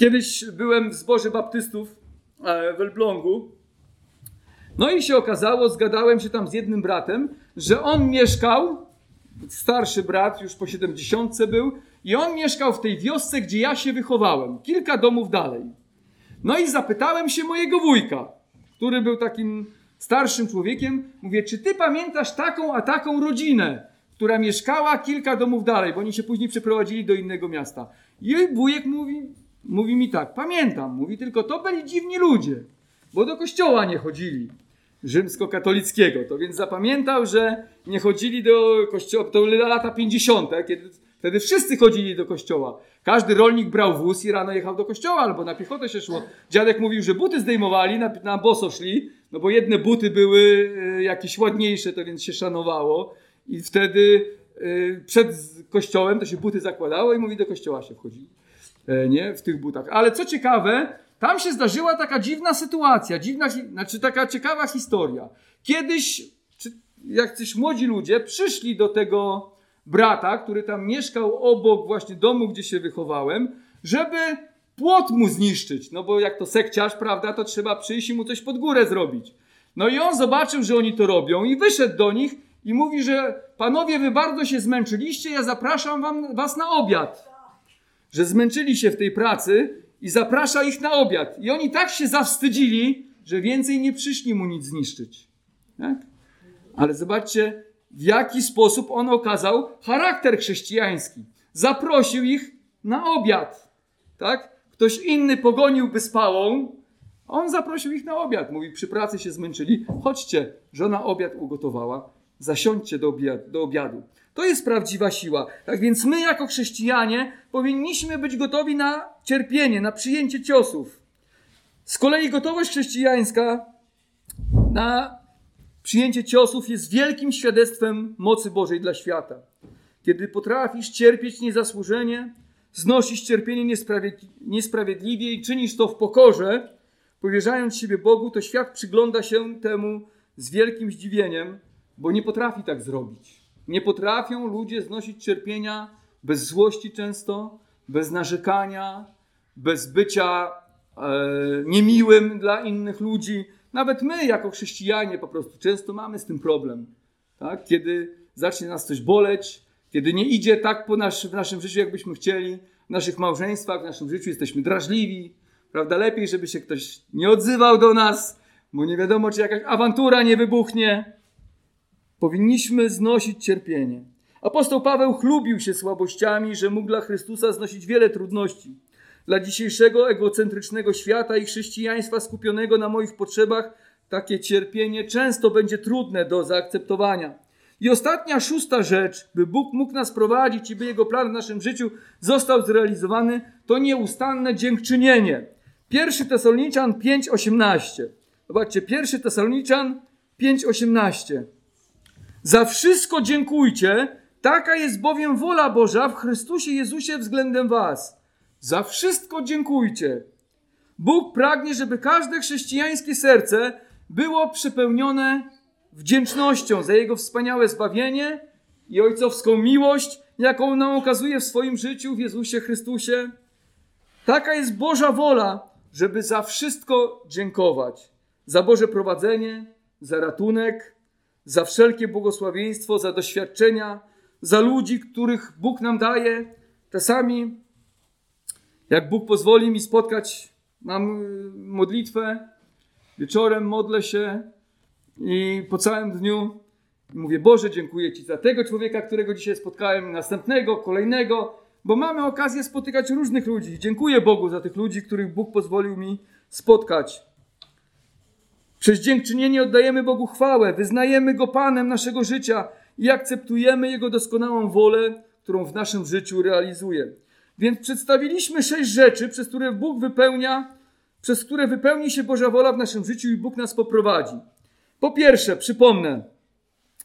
Kiedyś byłem w zborze baptystów e, w Elblągu no i się okazało, zgadałem się tam z jednym bratem, że on mieszkał, starszy brat, już po 70 był, i on mieszkał w tej wiosce, gdzie ja się wychowałem, kilka domów dalej. No i zapytałem się mojego wujka, który był takim starszym człowiekiem, mówię, czy ty pamiętasz taką a taką rodzinę, która mieszkała kilka domów dalej, bo oni się później przeprowadzili do innego miasta. I wujek mówi, mówi mi tak, pamiętam, mówi tylko to byli dziwni ludzie, bo do kościoła nie chodzili rzymskokatolickiego. To więc zapamiętał, że nie chodzili do kościoła, to lata 50., kiedy wtedy wszyscy chodzili do kościoła. Każdy rolnik brał wóz i rano jechał do kościoła albo na piechotę się szło. Dziadek mówił, że buty zdejmowali, na, na boso szli, no bo jedne buty były e, jakieś ładniejsze, to więc się szanowało. I wtedy e, przed kościołem to się buty zakładało i mówi, do kościoła się wchodzi. E, nie? W tych butach. Ale co ciekawe, tam się zdarzyła taka dziwna sytuacja, dziwna, znaczy taka ciekawa historia. Kiedyś, czy jacyś młodzi ludzie przyszli do tego brata, który tam mieszkał obok właśnie domu, gdzie się wychowałem, żeby płot mu zniszczyć. No bo jak to sekciarz, prawda, to trzeba przyjść i mu coś pod górę zrobić. No i on zobaczył, że oni to robią i wyszedł do nich i mówi, że panowie, wy bardzo się zmęczyliście, ja zapraszam wam, was na obiad. Że zmęczyli się w tej pracy i zaprasza ich na obiad. I oni tak się zawstydzili, że więcej nie przyszli mu nic zniszczyć. Tak? Ale zobaczcie, w jaki sposób on okazał charakter chrześcijański. Zaprosił ich na obiad. Tak? Ktoś inny pogoniłby spałą, on zaprosił ich na obiad. Mówi, przy pracy się zmęczyli, chodźcie, żona obiad ugotowała, zasiądźcie do, do obiadu. To jest prawdziwa siła. Tak więc my, jako chrześcijanie, powinniśmy być gotowi na cierpienie, na przyjęcie ciosów. Z kolei gotowość chrześcijańska na przyjęcie ciosów jest wielkim świadectwem mocy Bożej dla świata. Kiedy potrafisz cierpieć niezasłużenie, znosisz cierpienie niesprawiedliwie i czynisz to w pokorze, powierzając siebie Bogu, to świat przygląda się temu z wielkim zdziwieniem, bo nie potrafi tak zrobić. Nie potrafią ludzie znosić cierpienia bez złości często, bez narzekania, bez bycia e, niemiłym dla innych ludzi. Nawet my, jako chrześcijanie, po prostu często mamy z tym problem. Tak? Kiedy zacznie nas coś boleć, kiedy nie idzie tak po nasz, w naszym życiu, jakbyśmy chcieli, w naszych małżeństwach, w naszym życiu jesteśmy drażliwi, prawda? Lepiej, żeby się ktoś nie odzywał do nas, bo nie wiadomo, czy jakaś awantura nie wybuchnie. Powinniśmy znosić cierpienie. Apostoł Paweł chlubił się słabościami, że mógł dla Chrystusa znosić wiele trudności. Dla dzisiejszego egocentrycznego świata i chrześcijaństwa skupionego na moich potrzebach, takie cierpienie często będzie trudne do zaakceptowania. I ostatnia, szósta rzecz, by Bóg mógł nas prowadzić i by Jego plan w naszym życiu został zrealizowany, to nieustanne dziękczynienie. 1 Tesaloniczan 5:18. Zobaczcie, 1 Tesaloniczan 5:18. Za wszystko dziękujcie, taka jest bowiem wola Boża w Chrystusie Jezusie względem was. Za wszystko dziękujcie. Bóg pragnie, żeby każde chrześcijańskie serce było przepełnione wdzięcznością za Jego wspaniałe zbawienie i ojcowską miłość, jaką nam okazuje w swoim życiu w Jezusie Chrystusie. Taka jest Boża wola, żeby za wszystko dziękować. Za Boże prowadzenie, za ratunek, za wszelkie błogosławieństwo, za doświadczenia, za ludzi, których Bóg nam daje. Czasami, jak Bóg pozwoli mi spotkać, mam y, modlitwę, wieczorem modlę się i po całym dniu mówię: Boże, dziękuję Ci za tego człowieka, którego dzisiaj spotkałem, następnego, kolejnego, bo mamy okazję spotykać różnych ludzi. Dziękuję Bogu za tych ludzi, których Bóg pozwolił mi spotkać. Przez dziękczynienie oddajemy Bogu chwałę, wyznajemy Go Panem naszego życia i akceptujemy Jego doskonałą wolę, którą w naszym życiu realizuje. Więc przedstawiliśmy sześć rzeczy, przez które Bóg wypełnia, przez które wypełni się Boża wola w naszym życiu i Bóg nas poprowadzi. Po pierwsze, przypomnę,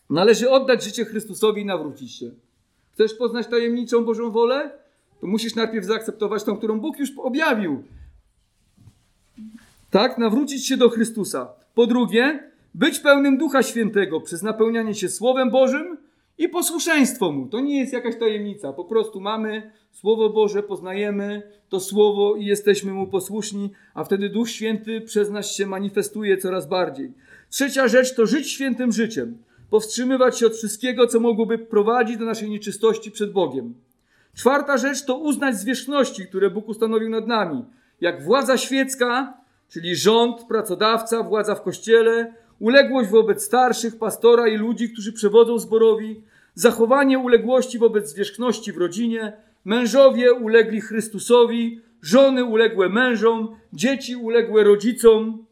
należy oddać życie Chrystusowi i nawrócić się. Chcesz poznać tajemniczą Bożą wolę? To musisz najpierw zaakceptować tą, którą Bóg już objawił. Tak, nawrócić się do Chrystusa. Po drugie, być pełnym Ducha Świętego przez napełnianie się Słowem Bożym i posłuszeństwo Mu. To nie jest jakaś tajemnica. Po prostu mamy Słowo Boże, poznajemy to Słowo i jesteśmy Mu posłuszni, a wtedy Duch Święty przez nas się manifestuje coraz bardziej. Trzecia rzecz to żyć świętym życiem. Powstrzymywać się od wszystkiego, co mogłoby prowadzić do naszej nieczystości przed Bogiem. Czwarta rzecz to uznać zwierzchności, które Bóg ustanowił nad nami, jak władza świecka, czyli rząd, pracodawca, władza w kościele, uległość wobec starszych, pastora i ludzi, którzy przewodzą zborowi, zachowanie uległości wobec zwierzchności w rodzinie, mężowie ulegli Chrystusowi, żony uległe mężom, dzieci uległe rodzicom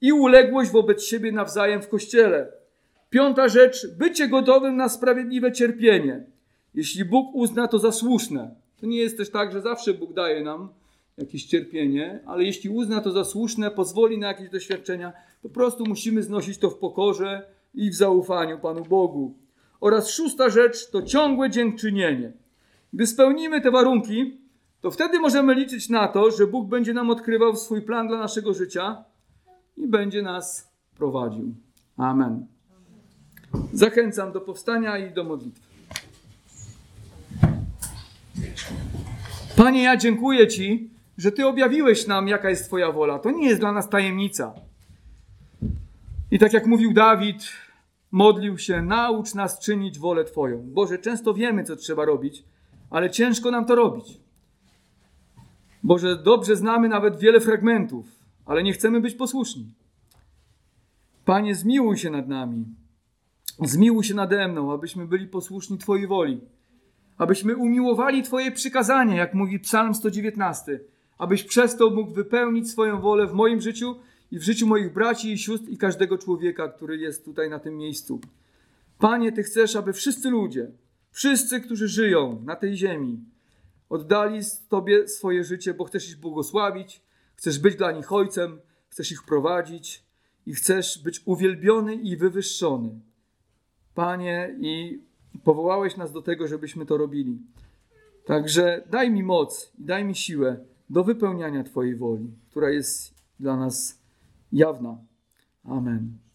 i uległość wobec siebie nawzajem w kościele. Piąta rzecz, bycie gotowym na sprawiedliwe cierpienie, jeśli Bóg uzna to za słuszne. To nie jest też tak, że zawsze Bóg daje nam jakieś cierpienie, ale jeśli uzna to za słuszne, pozwoli na jakieś doświadczenia, po prostu musimy znosić to w pokorze i w zaufaniu Panu Bogu. Oraz szósta rzecz to ciągłe dziękczynienie. Gdy spełnimy te warunki, to wtedy możemy liczyć na to, że Bóg będzie nam odkrywał swój plan dla naszego życia i będzie nas prowadził. Amen. Zachęcam do powstania i do modlitwy. Panie, ja dziękuję Ci, że Ty objawiłeś nam, jaka jest Twoja wola. To nie jest dla nas tajemnica. I tak jak mówił Dawid, modlił się, naucz nas czynić wolę Twoją. Boże, często wiemy, co trzeba robić, ale ciężko nam to robić. Boże, dobrze znamy nawet wiele fragmentów, ale nie chcemy być posłuszni. Panie, zmiłuj się nad nami. Zmiłuj się nade mną, abyśmy byli posłuszni Twojej woli. Abyśmy umiłowali Twoje przykazanie, jak mówi Psalm 119. Abyś przez to mógł wypełnić swoją wolę w moim życiu i w życiu moich braci i sióstr i każdego człowieka, który jest tutaj na tym miejscu. Panie, Ty chcesz, aby wszyscy ludzie, wszyscy, którzy żyją na tej ziemi, oddali Tobie swoje życie, bo chcesz ich błogosławić, chcesz być dla nich ojcem, chcesz ich prowadzić i chcesz być uwielbiony i wywyższony. Panie, i powołałeś nas do tego, żebyśmy to robili. Także daj mi moc daj mi siłę do wypełniania Twojej woli, która jest dla nas jawna. Amen.